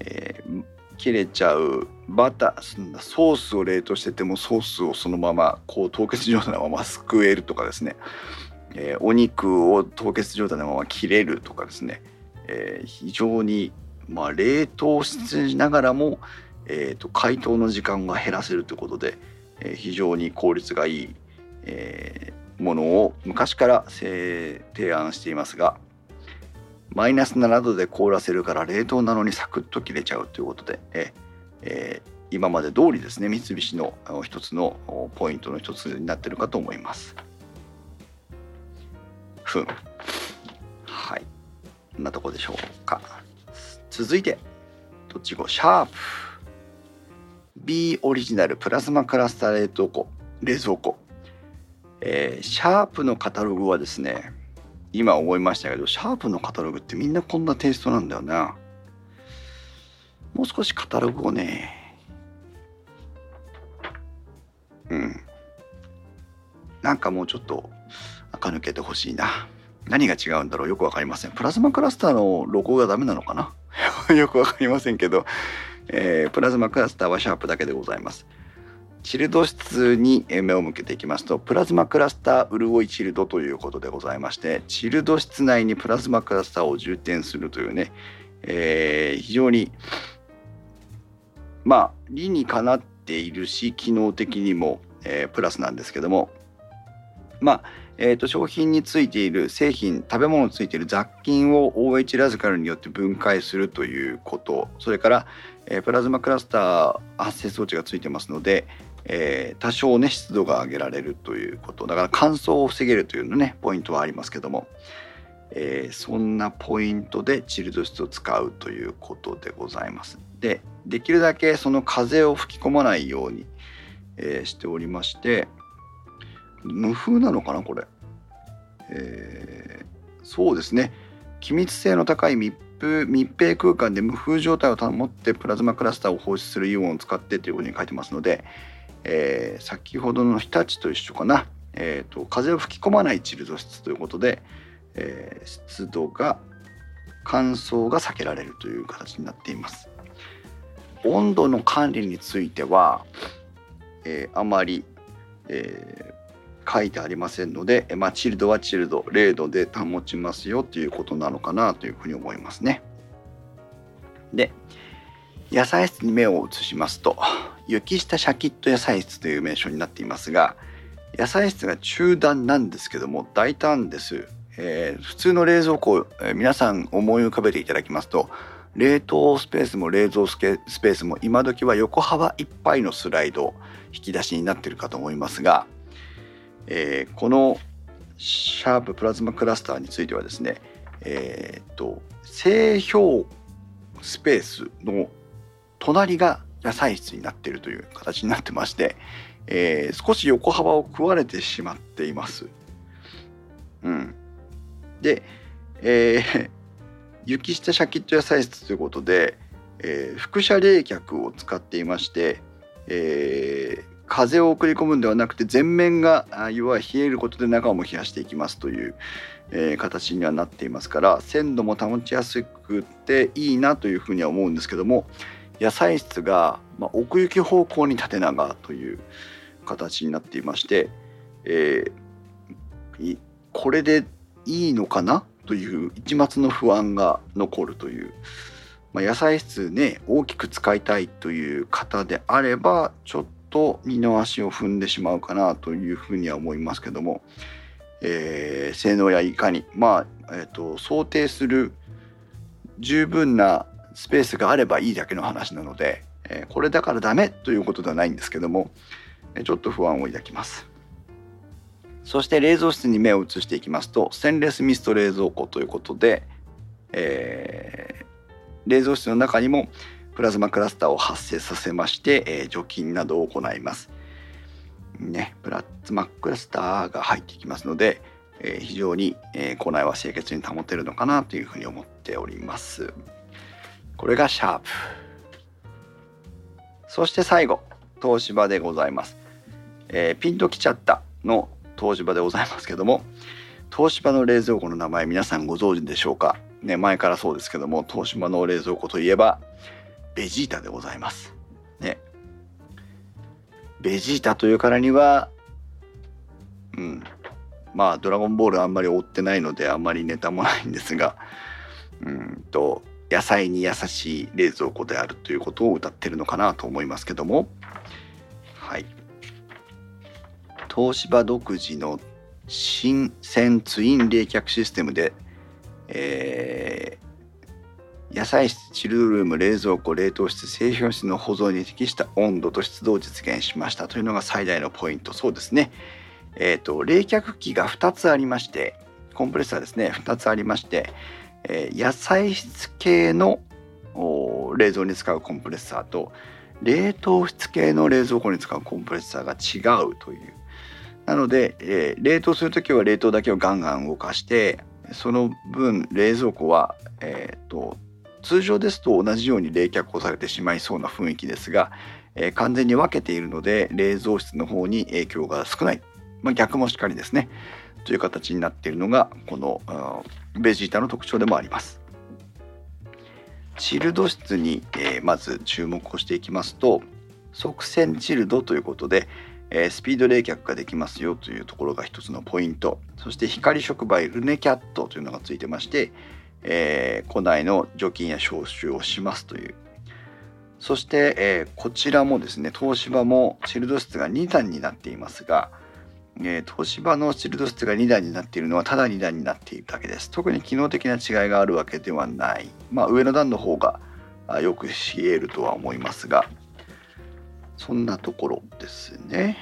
えー、切れちゃうバターソースを冷凍しててもソースをそのままこう凍結状態のまますくえるとかですね、えー、お肉を凍結状態のまま切れるとかですね、えー、非常にまあ冷凍しながらもえーと、解凍の時間が減らせるということで、えー、非常に効率がいい、えー、ものを昔から提案していますがマイナス7度で凍らせるから冷凍なのにサクッと切れちゃうということで、ええー、今まで通りですね三菱の一つのポイントの一つになってるかと思います。ふん。はい。こんなとこでしょうか。続いてどっち語シャープ。B オリジナルプラズマクラスター冷凍庫冷蔵庫、えー、シャープのカタログはですね今思いましたけどシャープのカタログってみんなこんなテイストなんだよな。もう少しカタログをね。うん。なんかもうちょっと垢抜けてほしいな。何が違うんだろう。よくわかりません。プラズマクラスターのロゴがダメなのかな。よくわかりませんけど。えー、プラズマクラスターはシャープだけでございます。チルド室に目を向けていきますとプラズマクラスター潤いチルドということでございましてチルド室内にプラズマクラスターを充填するというね、えー、非常にまあ理にかなっているし機能的にも、えー、プラスなんですけどもまあえー、と商品についている製品食べ物についている雑菌を OH ラズカルによって分解するということそれから、えー、プラズマクラスター発生装置がついてますので、えー、多少ね湿度が上げられるということ。だから乾燥を防げるというのねポイントはありますけども、えー、そんなポイントでチルド室を使うということでございます。でできるだけその風を吹き込まないように、えー、しておりまして無風なのかなこれ、え、そうですね。気密性の高い密封密閉空間で無風状態を保ってプラズマクラスターを放出するイオンを使ってというふうに書いてますので、えー、先ほどの日立と一緒かな、えーと、風を吹き込まないチルド室ということで、えー、湿度が乾燥が避けられるという形になっています温度の管理については、えー、あまり、え書いてありませんので、まあ、チルドはチルド0度で保ちますよということなのかなというふうに思いますね。で野菜室に目を移しますと雪下シャキット野菜室という名称になっていますが野菜室が中段なんですけども大胆です、えー、普通の冷蔵庫、えー、皆さん思い浮かべていただきますと冷凍スペースも冷蔵スペースも今時は横幅いっぱいのスライド引き出しになってるかと思いますが、えー、このシャーププラズマクラスターについてはですね、えー、っと製氷スペースの隣が野菜室になっているという形になってまして、えー、少し横幅を食われてしまっています。うん、で、えー、雪下シャキット野菜室ということで、えー、輻射冷却を使っていまして、えー、風を送り込むんではなくて全面が弱い冷えることで中も冷やしていきますという、えー、形にはなっていますから鮮度も保ちやすくていいなというふうには思うんですけども野菜室が、まあ、奥行き方向に縦長という形になっていまして、えー、これでいいのかなという一末の不安が残るという、まあ、野菜室ね大きく使いたいという方であればちょっと二の足を踏んでしまうかなというふうには思いますけども、えー、性能やいかにまあ、えーと、想定する十分なスペースがあればいいだけの話なので、え、これだからダメということではないんですけどもえちょっと不安を抱きます。そして冷蔵室に目を移していきますとステンレスミスト冷蔵庫ということで、えー、冷蔵室の中にもプラズマクラスターを発生させまして、えー、除菌などを行います。ね、プラズマクラスターが入ってきますので、えー、非常に、えー、庫内は清潔に保てるのかなというふうに思っております。これがシャープ。そして最後、東芝でございます。えー、ピンときちゃったの東芝でございますけども東芝の冷蔵庫の名前皆さんご存知でしょうか？ね前からそうですけども東芝の冷蔵庫といえばベジータでございますねベジータというからにはうんまあドラゴンボールあんまり追ってないのであんまりネタもないんですがうんと野菜に優しい冷蔵庫であるということを歌ってるのかなと思いますけども。はい。東芝独自の新鮮ツイン冷却システムで、えー、野菜室チルドルーム冷蔵庫冷凍室製氷室の保存に適した温度と湿度を実現しましたというのが最大のポイント。そうですね。えっ、ー、と冷却機が2つありましてコンプレッサーですね。2つありまして、えー、野菜室系の冷蔵に使うコンプレッサーと冷凍室系の冷蔵庫に使うコンプレッサーが違うという。なので、えー、冷凍する時は冷凍だけをガンガン動かしてその分冷蔵庫は、えーと、通常ですと同じように冷却をされてしまいそうな雰囲気ですが、えー、完全に分けているので冷蔵室の方に影響が少ない、まあ、逆もしっかりですね。という形になっているのがこのベジータの特徴でもあります。チルド室に、え、まず注目をしていきますと側線チルドということで、え、スピード冷却ができますよというところが一つのポイントそして光触媒ルネキャットというのがついてまして、えー、庫内の除菌や消臭をしますというそして、え、こちらもですね東芝もチルド室が2段になっていますが、えー、東芝のチルド室が2段になっているのはただ2段になっているだけです。特に機能的な違いがあるわけではない。まあ上の段の方がよく冷えるとは思いますがそんなところですね。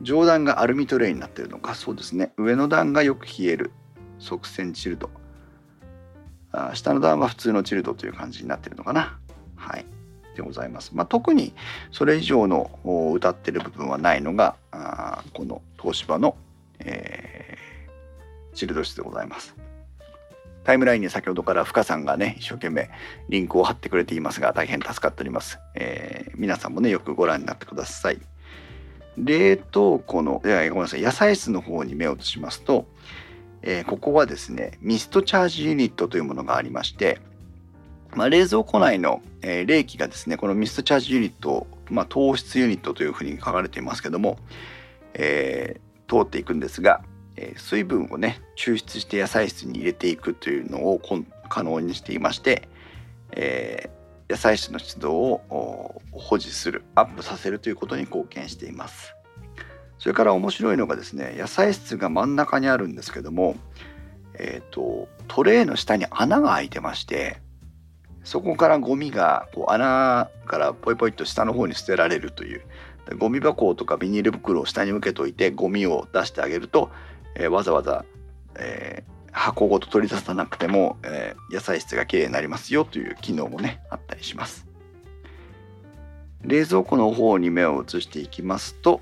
上段がアルミトレイになっているのか。そうですね。上の段がよく冷える。側線チルド。あ下の段は普通のチルドという感じになっているのかな。はい。でございます、まあ、特にそれ以上の歌ってる部分はないのがあこの東芝の、えー、チルド室でございますタイムラインに先ほどから深さんがね、一生懸命リンクを貼ってくれていますが、大変助かっております。えー、皆さんもね、よくご覧になってください。冷凍庫の、いやごめんなさい、野菜室の方に目を移しますと、えー、ここはですね、ミストチャージユニットというものがありまして、まあ、冷蔵庫内の、えー、冷気がですね、このミストチャージユニット、まあ、糖質ユニットというふうに書かれていますけども、えー、通っていくんですが、え水分をね抽出して野菜室に入れていくというのを可能にしていまして、えー、野菜室の湿度を保持するアップさせるということに貢献しています。それから面白いのがですね野菜室が真ん中にあるんですけども、えーと、トレーの下に穴が開いてましてそこからゴミがこう穴からポイポイと下の方に捨てられるというゴミ箱とかビニール袋を下に受けといてゴミを出してあげると、えー、わざわざ、えー、箱ごと取り出さなくても、えー、野菜室がきれいになりますよという機能もねあったりします。冷蔵庫の方に目を移していきますと、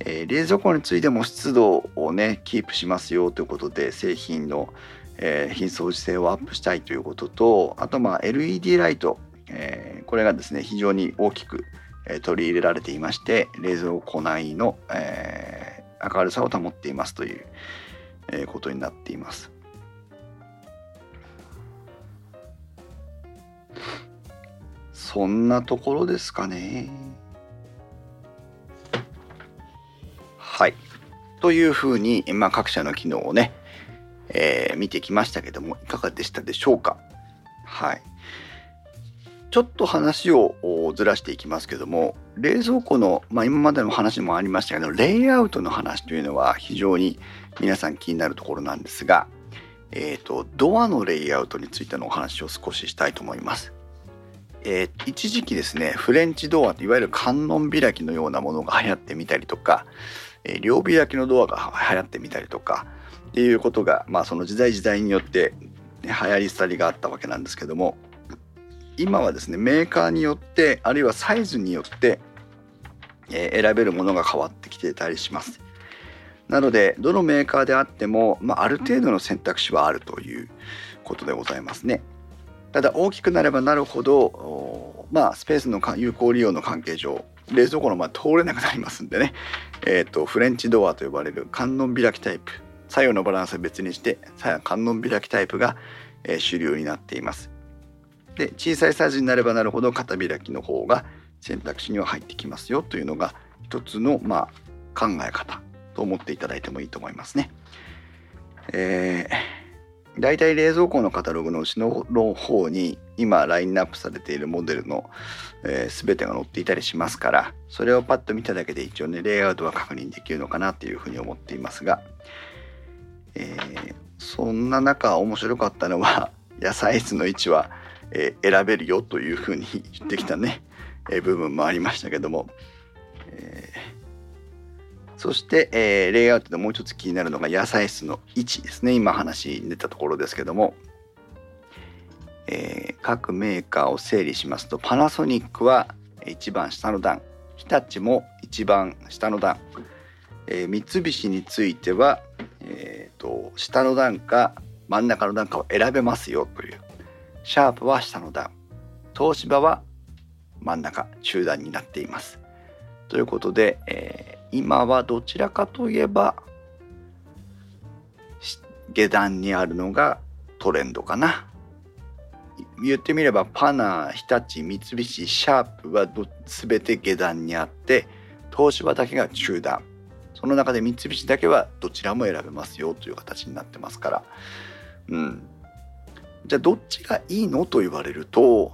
え、冷蔵庫についても湿度をねキープしますよということで製品の、え、品掃除性をアップしたいということとあとまあ LED ライト、え、これがですね非常に大きく、え取り入れられていまして冷蔵庫内の、え明るさを保っていますという、えことになっています。そんなところですかね。はい。というふうに、まあ、各社の機能をね、えー、見てきましたけども、いかがでしたでしょうか。はい。ちょっと話をずらしていきますけども、冷蔵庫の、まあ、今までの話もありましたけど、レイアウトの話というのは非常に皆さん気になるところなんですが、えっ、ー、と、ドアのレイアウトについてのお話を少ししたいと思います。えー、一時期ですね、フレンチドア、いわゆる観音開きのようなものが流行ってみたりとか、えー、両開きのドアが流行ってみたりとか、っていうことが、まあその時代時代によって、ね、流行り廃りがあったわけなんですけども、今はですね、メーカーによって、あるいはサイズによって、えー、選べるものが変わってきてたりします。なので、どのメーカーであっても、まあ、ある程度の選択肢はあるということでございますね。ただ大きくなればなるほど、まあ、スペースの有効利用の関係上冷蔵庫のま通れなくなりますんでね、えーと、フレンチドアと呼ばれる観音開きタイプ左右のバランスは別にして観音開きタイプが、え、主流になっていますで小さいサイズになればなるほど片開きの方が選択肢には入ってきますよというのが一つの、まあ、考え方と思っていただいてもいいと思いますね。えー大体冷蔵庫のカタログの後ろの方に今ラインナップされているモデルの、えー、全てが載っていたりしますからそれをパッと見ただけで一応ねレイアウトは確認できるのかなっていうふうに思っていますが、えー、そんな中面白かったのは野菜室の位置は、えー、選べるよというふうに言ってきたね、え部分もありましたけども、えーそして、えー、レイアウトでもう一つ気になるのが野菜室の位置ですね。今話に出たところですけども、えー、各メーカーを整理しますと、パナソニックは一番下の段、日立も一番下の段、えー、三菱については、えーと、下の段か真ん中の段かを選べますよという。シャープは下の段、東芝は真ん中、中段になっています。ということで、えー今はどちらかといえば下段にあるのがトレンドかな。言ってみればパナー日立三菱シャープは全て下段にあって東芝だけが中段。その中で三菱だけはどちらも選べますよという形になってますから。うん。じゃあどっちがいいのと言われると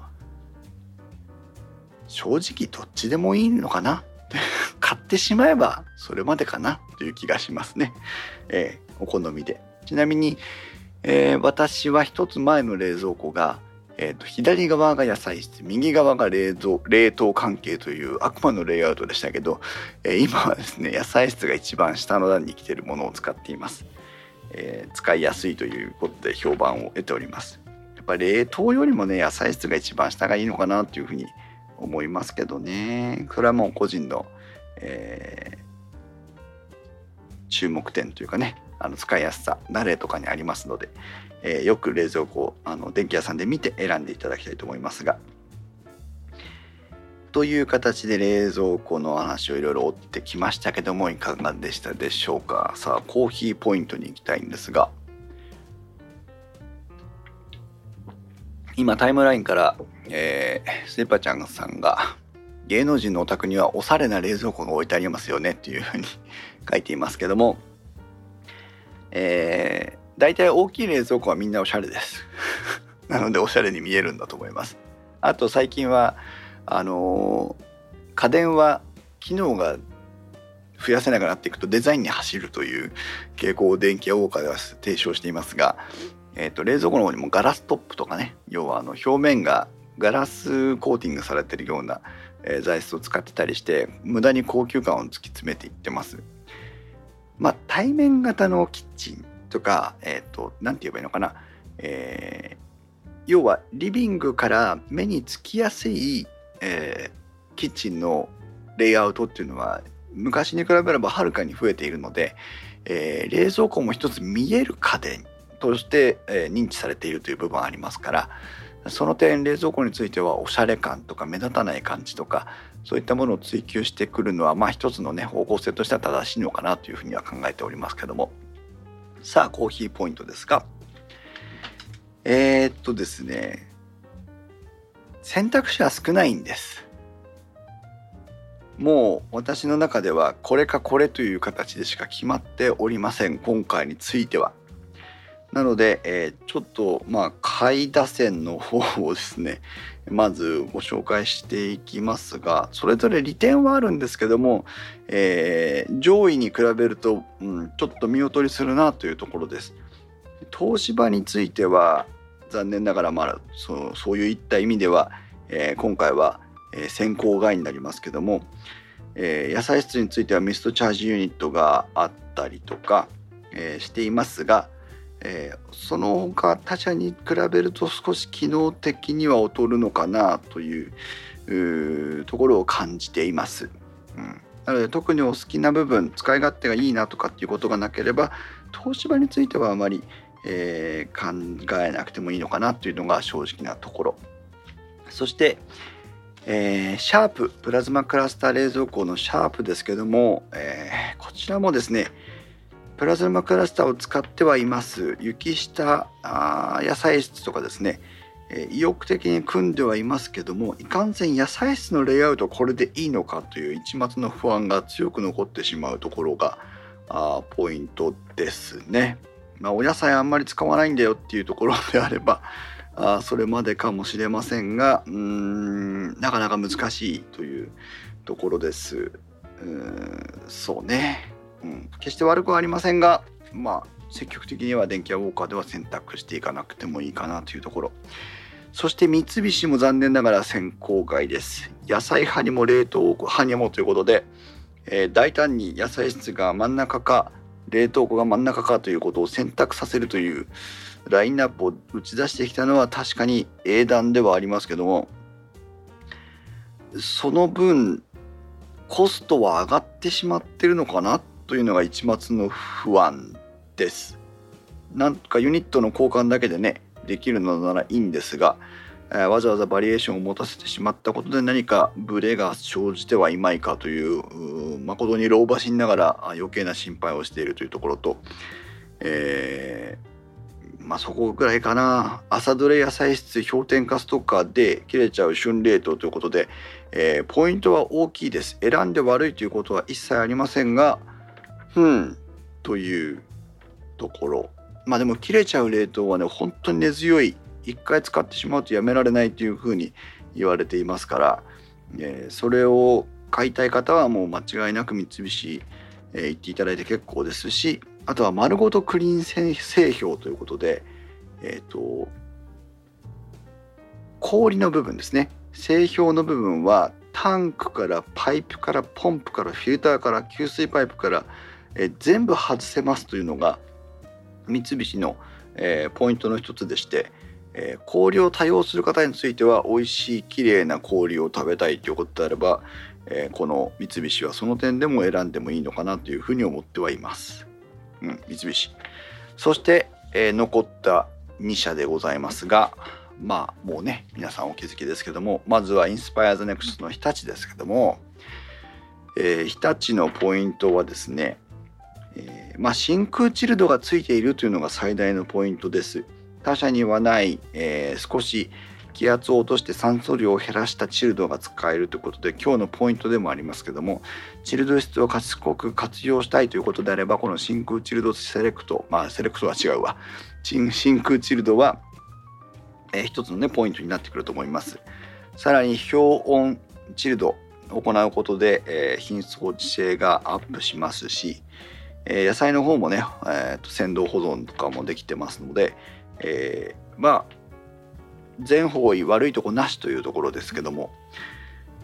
正直どっちでもいいのかな？買ってしまえばそれまでかなという気がしますね。えー、お好みで。ちなみに、えー、私は一つ前の冷蔵庫が、えーと、左側が野菜室右側が冷蔵冷凍関係という悪魔のレイアウトでしたけど、えー、今はですね野菜室が一番下の段に来てるものを使っています、えー、使いやすいということで評判を得ております。やっぱ冷凍よりもね野菜室が一番下がいいのかなというふうに思いますけどね。それはもう個人のえー、注目点というかねあの使いやすさ慣れとかにありますので、えー、よく冷蔵庫あの電気屋さんで見て選んでいただきたいと思いますがという形で冷蔵庫の話をいろいろ追ってきましたけどもいかがでしたでしょうか？さあコーヒーポイントに行きたいんですが。今タイムラインから、えー、スーパーちゃんさんが芸能人のお宅にはおしゃれな冷蔵庫が置いてありますよねっていうふうに書いていますけども、えー、大体大きい冷蔵庫はみんなおしゃれです。なのでおしゃれに見えるんだと思います。あと最近はあの、家電は機能が増やせなくなっていくとデザインに走るという傾向を電気屋ウォーカーでは提唱していますが、えー、と冷蔵庫の方にもガラストップとかね要はあの表面がガラスコーティングされてるような、え、材質を使ってたりして無駄に高級感を突き詰めていってます。まあ対面型のキッチンとかえ、ー、と何て言えばいいのかな、えー、要はリビングから目につきやすい、えー、キッチンのレイアウトっていうのは昔に比べればはるかに増えているので、えー、冷蔵庫も一つ見える家電として、えー、認知されているという部分ありますからその点冷蔵庫についてはおしゃれ感とか目立たない感じとかそういったものを追求してくるのはまあ一つのね方向性としては正しいのかなというふうには考えておりますけども。さあコーヒーポイントですが。えー、っとですね。選択肢は少ないんですもう私の中ではこれかこれという形でしか決まっておりません今回については。なので、えー、ちょっとまあ下位打線の方をですねまずご紹介していきますがそれぞれ利点はあるんですけども、えー、上位に比べると、うん、ちょっと見劣りするなというところです。東芝については残念ながらまあそうそういった意味では、えー、今回はえー、先行外になりますけども、えー、野菜室についてはミストチャージユニットがあったりとか、えー、していますが、えー、その他他社に比べると少し機能的には劣るのかなというところを感じています。うん、なので特にお好きな部分使い勝手がいいなとかっていうことがなければ東芝についてはあまり、えー、考えなくてもいいのかなというのが正直なところ。そして、えー、シャーププラズマクラスター冷蔵庫のシャープですけども、えー、こちらもですねプラズマクラスターを使ってはいます雪下あ野菜室とかですね、え、意欲的に組んではいますけどもいかんせん野菜室のレイアウトこれでいいのかという一末の不安が強く残ってしまうところがあポイントですね。まあ、お野菜あんまり使わないんだよっていうところであればあそれまでかもしれませんがうんなかなか難しいというところです。うんそうね、うん、決して悪くはありませんがまあ積極的には電気屋ウォーカーでは選択していかなくてもいいかなというところ。そして三菱も残念ながら先行外です。野菜派にも冷凍派にもということで、えー、大胆に野菜室が真ん中か冷凍庫が真ん中かということを選択させるというラインナップを打ち出してきたのは確かに英断ではありますけどもその分コストは上がってしまってるのかなというのが一末の不安です。なんかユニットの交換だけでねできるのならいいんですが、え、わざわざバリエーションを持たせてしまったことで何かブレが生じてはいまいかという誠に老婆心ながら余計な心配をしているというところと、えーまあそこぐらいかな。朝どれ野菜室氷点下ストッカーで切れちゃう旬冷凍ということで、えー、ポイントは大きいです。選んで悪いということは一切ありませんがうんというところ。まあでも切れちゃう冷凍はね本当に根強い一回使ってしまうとやめられないというふうに言われていますから、えー、それを買いたい方はもう間違いなく三菱、えー、行っていただいて結構ですしあとは丸ごとクリーン製氷ということで、えっ、ー、と、氷の部分ですね。製氷の部分はタンクからパイプからポンプからフィルターから給水パイプから、えー、全部外せますというのが三菱の、えー、ポイントの一つでして、えー、氷を多用する方については美味しい綺麗な氷を食べたいということであれば、えこの三菱はその点でも選んでもいいのかなというふうに思ってはいます。うん、三菱。そして、えー、残った2社でございますが、まあもうね、皆さんお気づきですけども、まずはインスパイアーズネクストの日立ですけども、えー、日立のポイントはですね、えー、まあ真空チルドがついているというのが最大のポイントです。他社にはない、えー、少し気圧を落として酸素量を減らしたチルドが使えるということで今日のポイントでもありますけどもチルド質を賢く活用したいということであればこの真空チルドセレクトまあセレクトは違うわ。真空チルドは、えー、一つのねポイントになってくると思います。さらに氷温チルドを行うことで、えー、品質保持性がアップしますし、えー、野菜の方もね、えーと、鮮度保存とかもできてますのでえー、まあ全方位悪いとこなしというところですけども、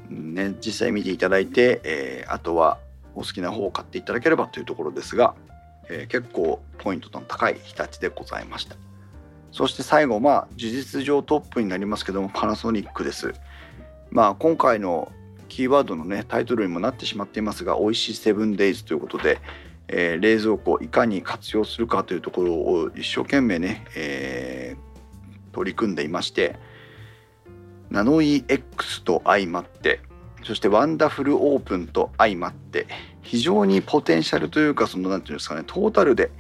ね、実際見ていただいて、えー、あとはお好きな方を買っていただければというところですが、えー、結構ポイントの高い日立でございました。そして最後まあ事実上トップになりますけどもパナソニックです。まあ今回のキーワードのねタイトルにもなってしまっていますが「おいしいセブンデイズ」ということで、えー、冷蔵庫をいかに活用するかというところを一生懸命ね、えー、取り組んでいましてナノイー X と相まってそしてワンダフルオープンと相まって非常にポテンシャルというかその何て言うんですかねトータルで、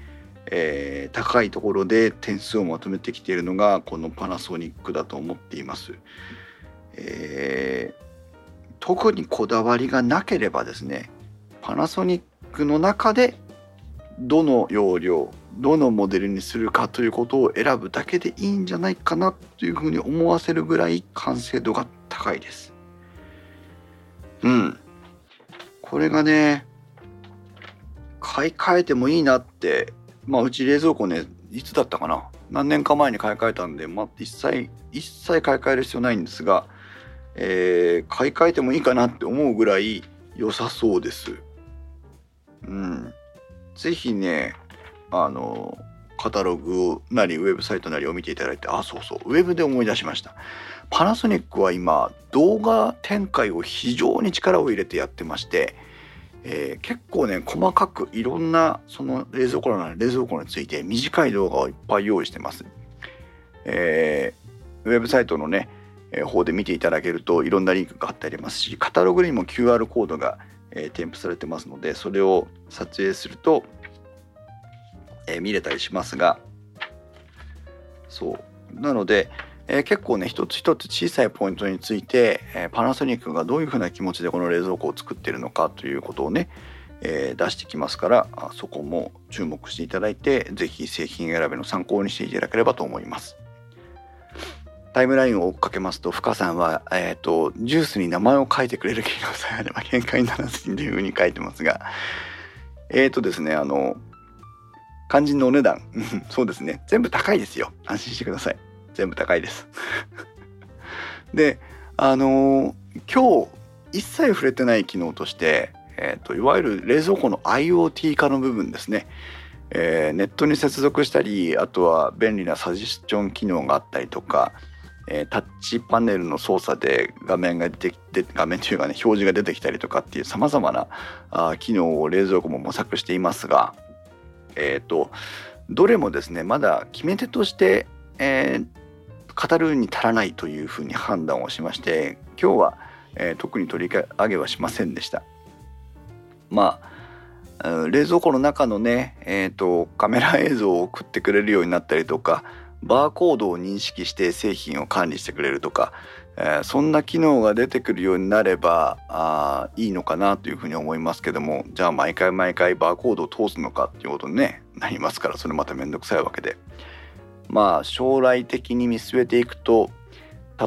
えー、高いところで点数をまとめてきているのがこのパナソニックだと思っています。えー、特にこだわりがなければですねパナソニックの中でどの容量どのモデルにするかということを選ぶだけでいいんじゃないかなというふうに思わせるぐらい完成度が高いです。うん。これがね、買い替えてもいいなって、まあうち冷蔵庫ね、いつだったかな？何年か前に買い替えたんで、まあ、一切、一切買い替える必要ないんですが、えー、買い替えてもいいかなって思うぐらい良さそうです。うん。ぜひね、あの、カタログなりウェブサイトなりを見ていただいて、あ、そうそう、ウェブで思い出しました。パナソニックは今、動画展開を非常に力を入れてやってまして、えー、結構ね、細かくいろんなその冷蔵庫な冷蔵庫について短い動画をいっぱい用意してます。えー、ウェブサイトのね、方で見ていただけるといろんなリンクが貼ってありますし、カタログにも QR コードが、えー、添付されてますので、それを撮影すると、えー、見れたりしますが、そう。なので、えー、結構ね一つ一つ小さいポイントについて、え、パナソニックがどういうふうな気持ちでこの冷蔵庫を作ってるのかということをね、え、出してきますからそこも注目していただいて是非製品選びの参考にしていただければと思います。タイムラインを追っかけますと、深さんは、えっ、ー、と、ジュースに名前を書いてくれる機能さえあれば限界にならずにというふうに書いてますが、えっ、ー、とですね、あの、肝心のお値段、そうですね、全部高いですよ。安心してください。全部高いです。であの、今日一切触れてない機能として、えーと、いわゆる冷蔵庫の IoT 化の部分ですね、えー、ネットに接続したりあとは便利なサジェスチョン機能があったりとか、えー、タッチパネルの操作で画面が出て画面というかね表示が出てきたりとかっていうさまざまなあ機能を冷蔵庫も模索していますがえっ、ー、とどれもですねまだ決め手として、えー、語るに足らないというふうに判断をしまして今日は、えー、特に取り上げはしませんでした。まあ冷蔵庫の中のね、えーと、カメラ映像を送ってくれるようになったりとかバーコードを認識して製品を管理してくれるとか、えー、そんな機能が出てくるようになればあいいのかなというふうに思いますけどもじゃあ毎回毎回バーコードを通すのかっていうことに、ね、なりますからそれまた面倒くさいわけで。まあ将来的に見据えていくと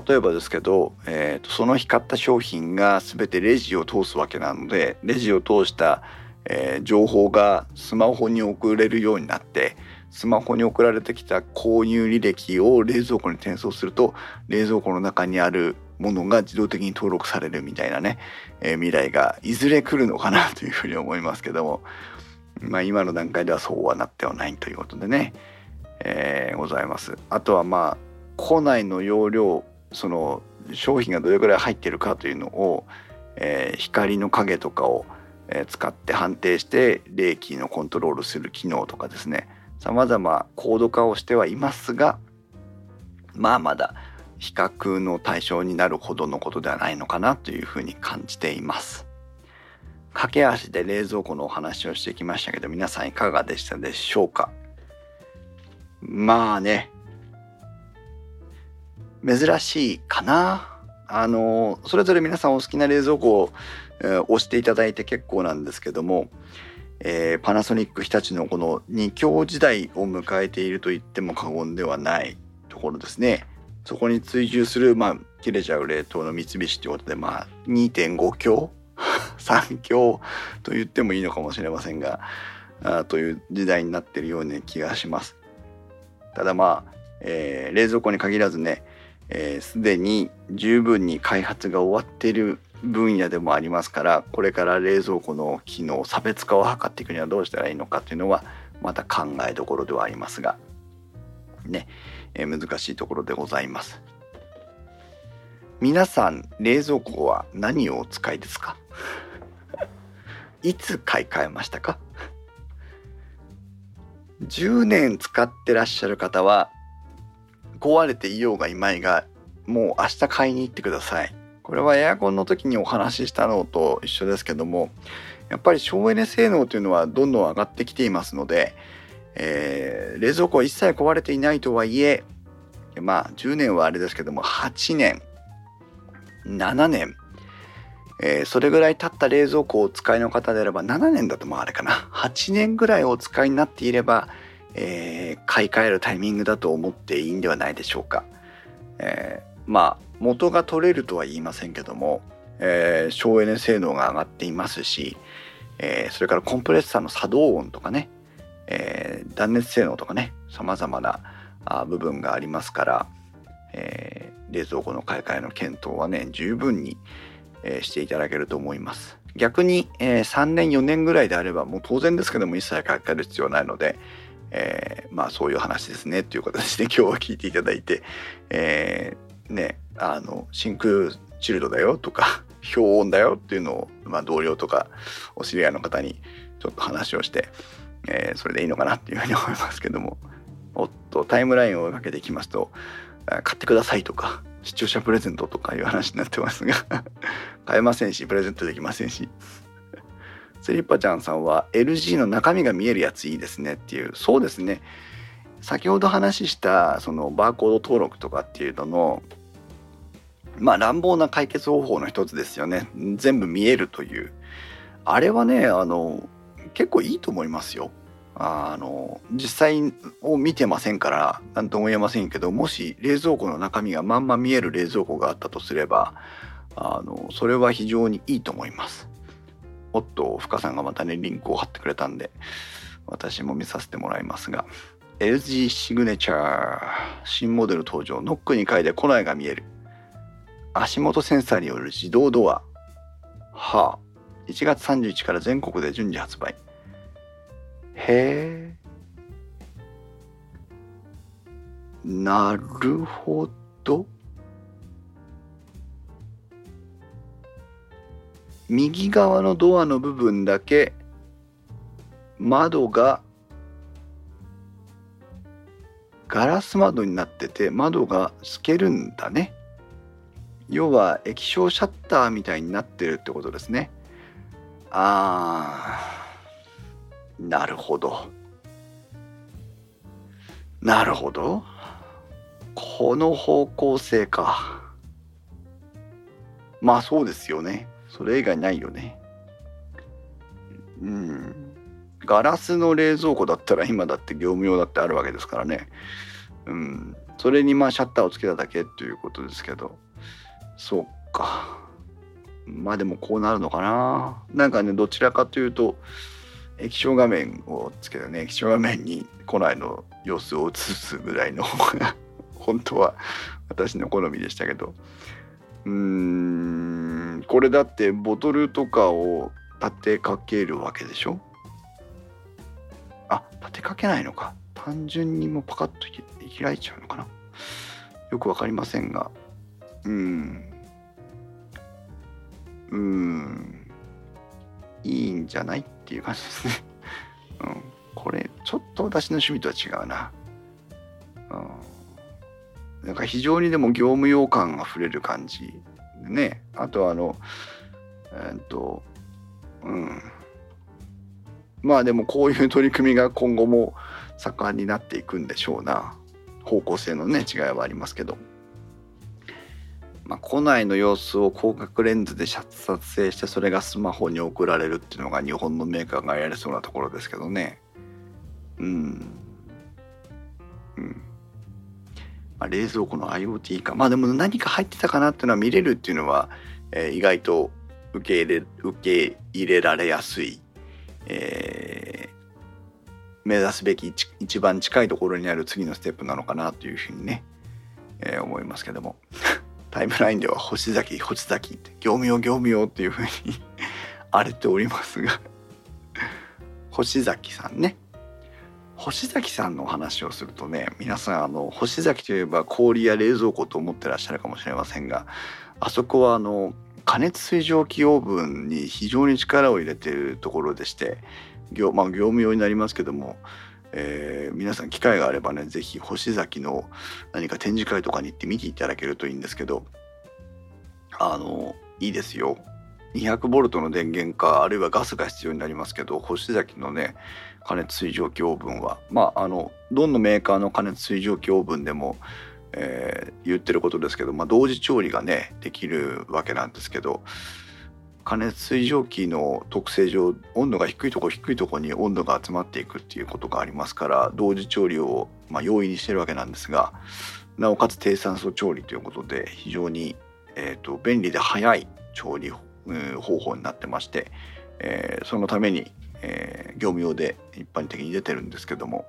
例えばですけど、えーと、その日買った商品が全てレジを通すわけなのでレジを通した、えー、情報がスマホに送れるようになってスマホに送られてきた購入履歴を冷蔵庫に転送すると冷蔵庫の中にあるものが自動的に登録されるみたいなね、えー、未来がいずれ来るのかなというふうに思いますけども、まあ、今の段階ではそうはなってはないということでね、えー、ございます。あとはまあ庫内の容量その商品がどれぐらい入ってるかというのを、えー、光の影とかを、え、使って判定して冷気のコントロールする機能とかですね様々高度化をしてはいますがまあまだ比較の対象になるほどのことではないのかなというふうに感じています。駆け足で冷蔵庫のお話をしてきましたけど皆さんいかがでしたでしょうか？まあね、珍しいかな。あの、それぞれ皆さんお好きな冷蔵庫を、えー、押していただいて結構なんですけども、えー、パナソニック日立のこの2強時代を迎えていると言っても過言ではないところですね。そこに追従する、まあ、切れちゃう冷凍の三菱ということで、まあ、2.5強 3強と言ってもいいのかもしれませんが、あという時代になっているような気がします。ただまあえー、冷蔵庫に限らずねすで、ー、に十分に開発が終わっている分野でもありますからこれから冷蔵庫の機能差別化を図っていくにはどうしたらいいのかというのはまた考えどころではありますがね、え、難しいところでございます。皆さん冷蔵庫は何をお使いですか？いつ買い替えましたか？10年使ってらっしゃる方は壊れていようがいまいがもう明日買いに行ってください。これはエアコンの時にお話ししたのと一緒ですけどもやっぱり省エネ性能というのはどんどん上がってきていますので、えー、冷蔵庫は一切壊れていないとはいえまあ10年はあれですけども8年7年えー、それぐらい経った冷蔵庫をお使いの方であれば7年だともあれかな8年ぐらいお使いになっていれば、えー、買い替えるタイミングだと思っていいんではないでしょうか、えー、まあ元が取れるとは言いませんけども、え省エネ性能が上がっていますし、えそれからコンプレッサーの作動音とかね、え断熱性能とかね様々なあ部分がありますから、え冷蔵庫の買い替えの検討はね十分に、えー、していただけると思います。逆に、えー、3年4年ぐらいであればもう当然ですけども一切買い替える必要はないので、えー、まあそういう話ですねっていう形で今日は聞いていただいて、えー、ねあの真空チルドだよとか 氷温だよっていうのを、まあ、同僚とかお知り合いの方にちょっと話をして、えー、それでいいのかなっていうふうに思いますけども。おっとタイムラインをかけていきますと買ってくださいとか視聴者プレゼントとかいう話になってますが 買えませんしプレゼントできませんし。スリッパちゃんさんは LG の中身が見えるやついいですねっていうそうですね。先ほど話したそのバーコード登録とかっていうののまあ乱暴な解決方法の一つですよね。全部見えるという。あれはねあの結構いいと思いますよ。あの実際を見てませんから何とも言えませんけどもし冷蔵庫の中身がまんま見える冷蔵庫があったとすればあのそれは非常にいいと思います。おっと深さんがまたねリンクを貼ってくれたんで私も見させてもらいますが。LG シグネチャー。新モデル登場。ノック2回で庫内が見える。足元センサーによる自動ドアはあ1月31日から全国で順次発売へえ。なるほど。右側のドアの部分だけ窓がガラス窓になってて窓が透けるんだね。要は液晶シャッターみたいになってるってことですね。ああ。なるほど。なるほど。この方向性か。まあそうですよね。それ以外ないよね。うん。ガラスの冷蔵庫だったら今だって業務用だってあるわけですからね。うん。それにまあシャッターをつけただけということですけど。そうか。まあでもこうなるのかな。なんかね、どちらかというと、液晶画面をつけてね液晶画面に古来の様子を映すぐらいの方が 本当は私の好みでしたけど。うーんこれだってボトルとかを立てかけるわけでしょ？あ立てかけないのか。単純にもうパカッと開いちゃうのかな。よくわかりませんが。うん。うん。いいんじゃないっていう感じですね。うん、これちょっと私の趣味とは違うな。うん、なんか非常にでも業務用感あふれる感じでね。あとあのえー、っとうん。まあでもこういう取り組みが今後も盛んになっていくんでしょうな。方向性のね違いはありますけど。まあ、庫内の様子を広角レンズで撮影してそれがスマホに送られるっていうのが日本のメーカーがやれそうなところですけどね。うん。うん。まあ、冷蔵庫の IoT か。まあでも何か入ってたかなっていうのは見れるっていうのは、えー、意外と受け入れ受け入れられやすい、えー、目指すべき一番近いところにある次のステップなのかなというふうにね、えー、思いますけども。タイムラインでは星崎星崎って業務用業務用っていうふうに 荒れておりますが星崎さんね。星崎さんのお話をするとね皆さんあの星崎といえば氷や冷蔵庫と思ってらっしゃるかもしれませんがあそこはあの加熱水蒸気オーブンに非常に力を入れているところでして業,、まあ、業務用になりますけども、えー、皆さん機会があればね是非星崎の何か展示会とかに行って見ていただけるといいんですけどあのいいですよ。200ボルトの電源かあるいはガスが必要になりますけど星崎のね加熱水蒸気オーブンはまああのどのメーカーの加熱水蒸気オーブンでもえー、言ってることですけど、まあ、同時調理がねできるわけなんですけど加熱水蒸気の特性上温度が低いとこ低いとこに温度が集まっていくっていうことがありますから同時調理を、ま、容易にしてるわけなんですがなおかつ低酸素調理ということで非常に、えーと、便利で早い調理、方法になってまして、え、そのために、え、業務用で一般的に出てるんですけども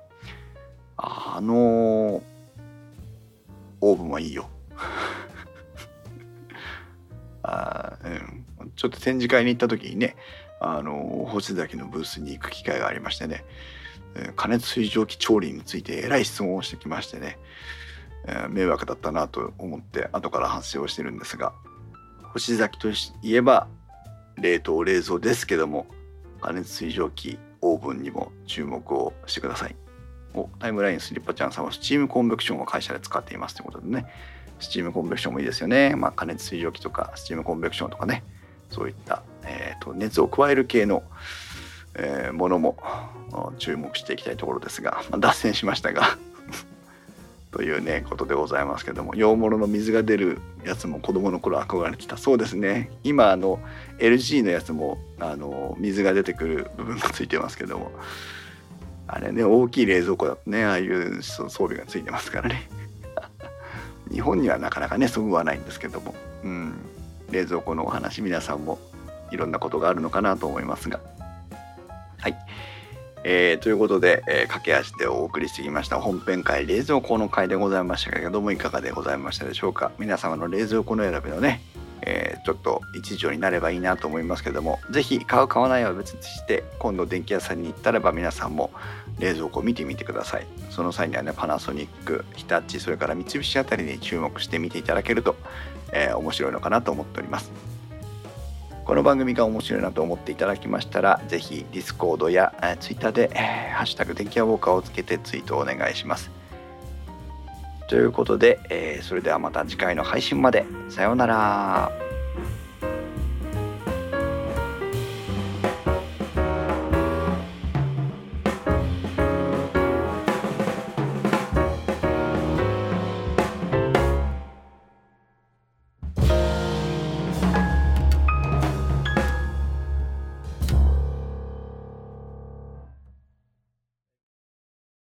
あのーオーブンはいいよ。あ、ちょっと展示会に行った時にねあの星崎のブースに行く機会がありましてね加熱水蒸気調理についてえらい質問をしてきましてね、え、迷惑だったなと思って後から反省をしてるんですが星崎といえば冷凍冷蔵ですけども加熱水蒸気オーブンにも注目をしてください。をタイムラインスリッパちゃんさんはスチームコンベクションを会社で使っていますということでねスチームコンベクションもいいですよね、まあ、加熱水蒸気とかスチームコンベクションとかねそういった、えーと、熱を加える系の、えー、ものも注目していきたいところですが、まあ、脱線しましたが というねことでございますけども洋物の水が出るやつも子供の頃憧れてたそうですね。今の LG のやつもあの水が出てくる部分がついてますけどもあれね大きい冷蔵庫だとねああいう装備がついてますからね。日本にはなかなかねそぐわないんですけども、うん、冷蔵庫のお話皆さんもいろんなことがあるのかなと思いますが。はい、えー、ということで、えー、駆け足でお送りしてきました本編会冷蔵庫の回でございましたけれどもいかがでございましたでしょうか？皆様の冷蔵庫の選びのねえー、ちょっと一助になればいいなと思いますけども是非買う買わないは別にして今度電気屋さんに行ったらば皆さんも冷蔵庫を見てみてください。その際にはねパナソニック日立それから三菱あたりに注目して見ていただけると、えー、面白いのかなと思っておりますこの番組が面白いなと思っていただきましたら是非 Discord や、えー、ツイッターで、えー、ハッシュタグ電気屋ウォーカーをつけてツイートをお願いしますということで、えー、それではまた次回の配信まで。さようなら。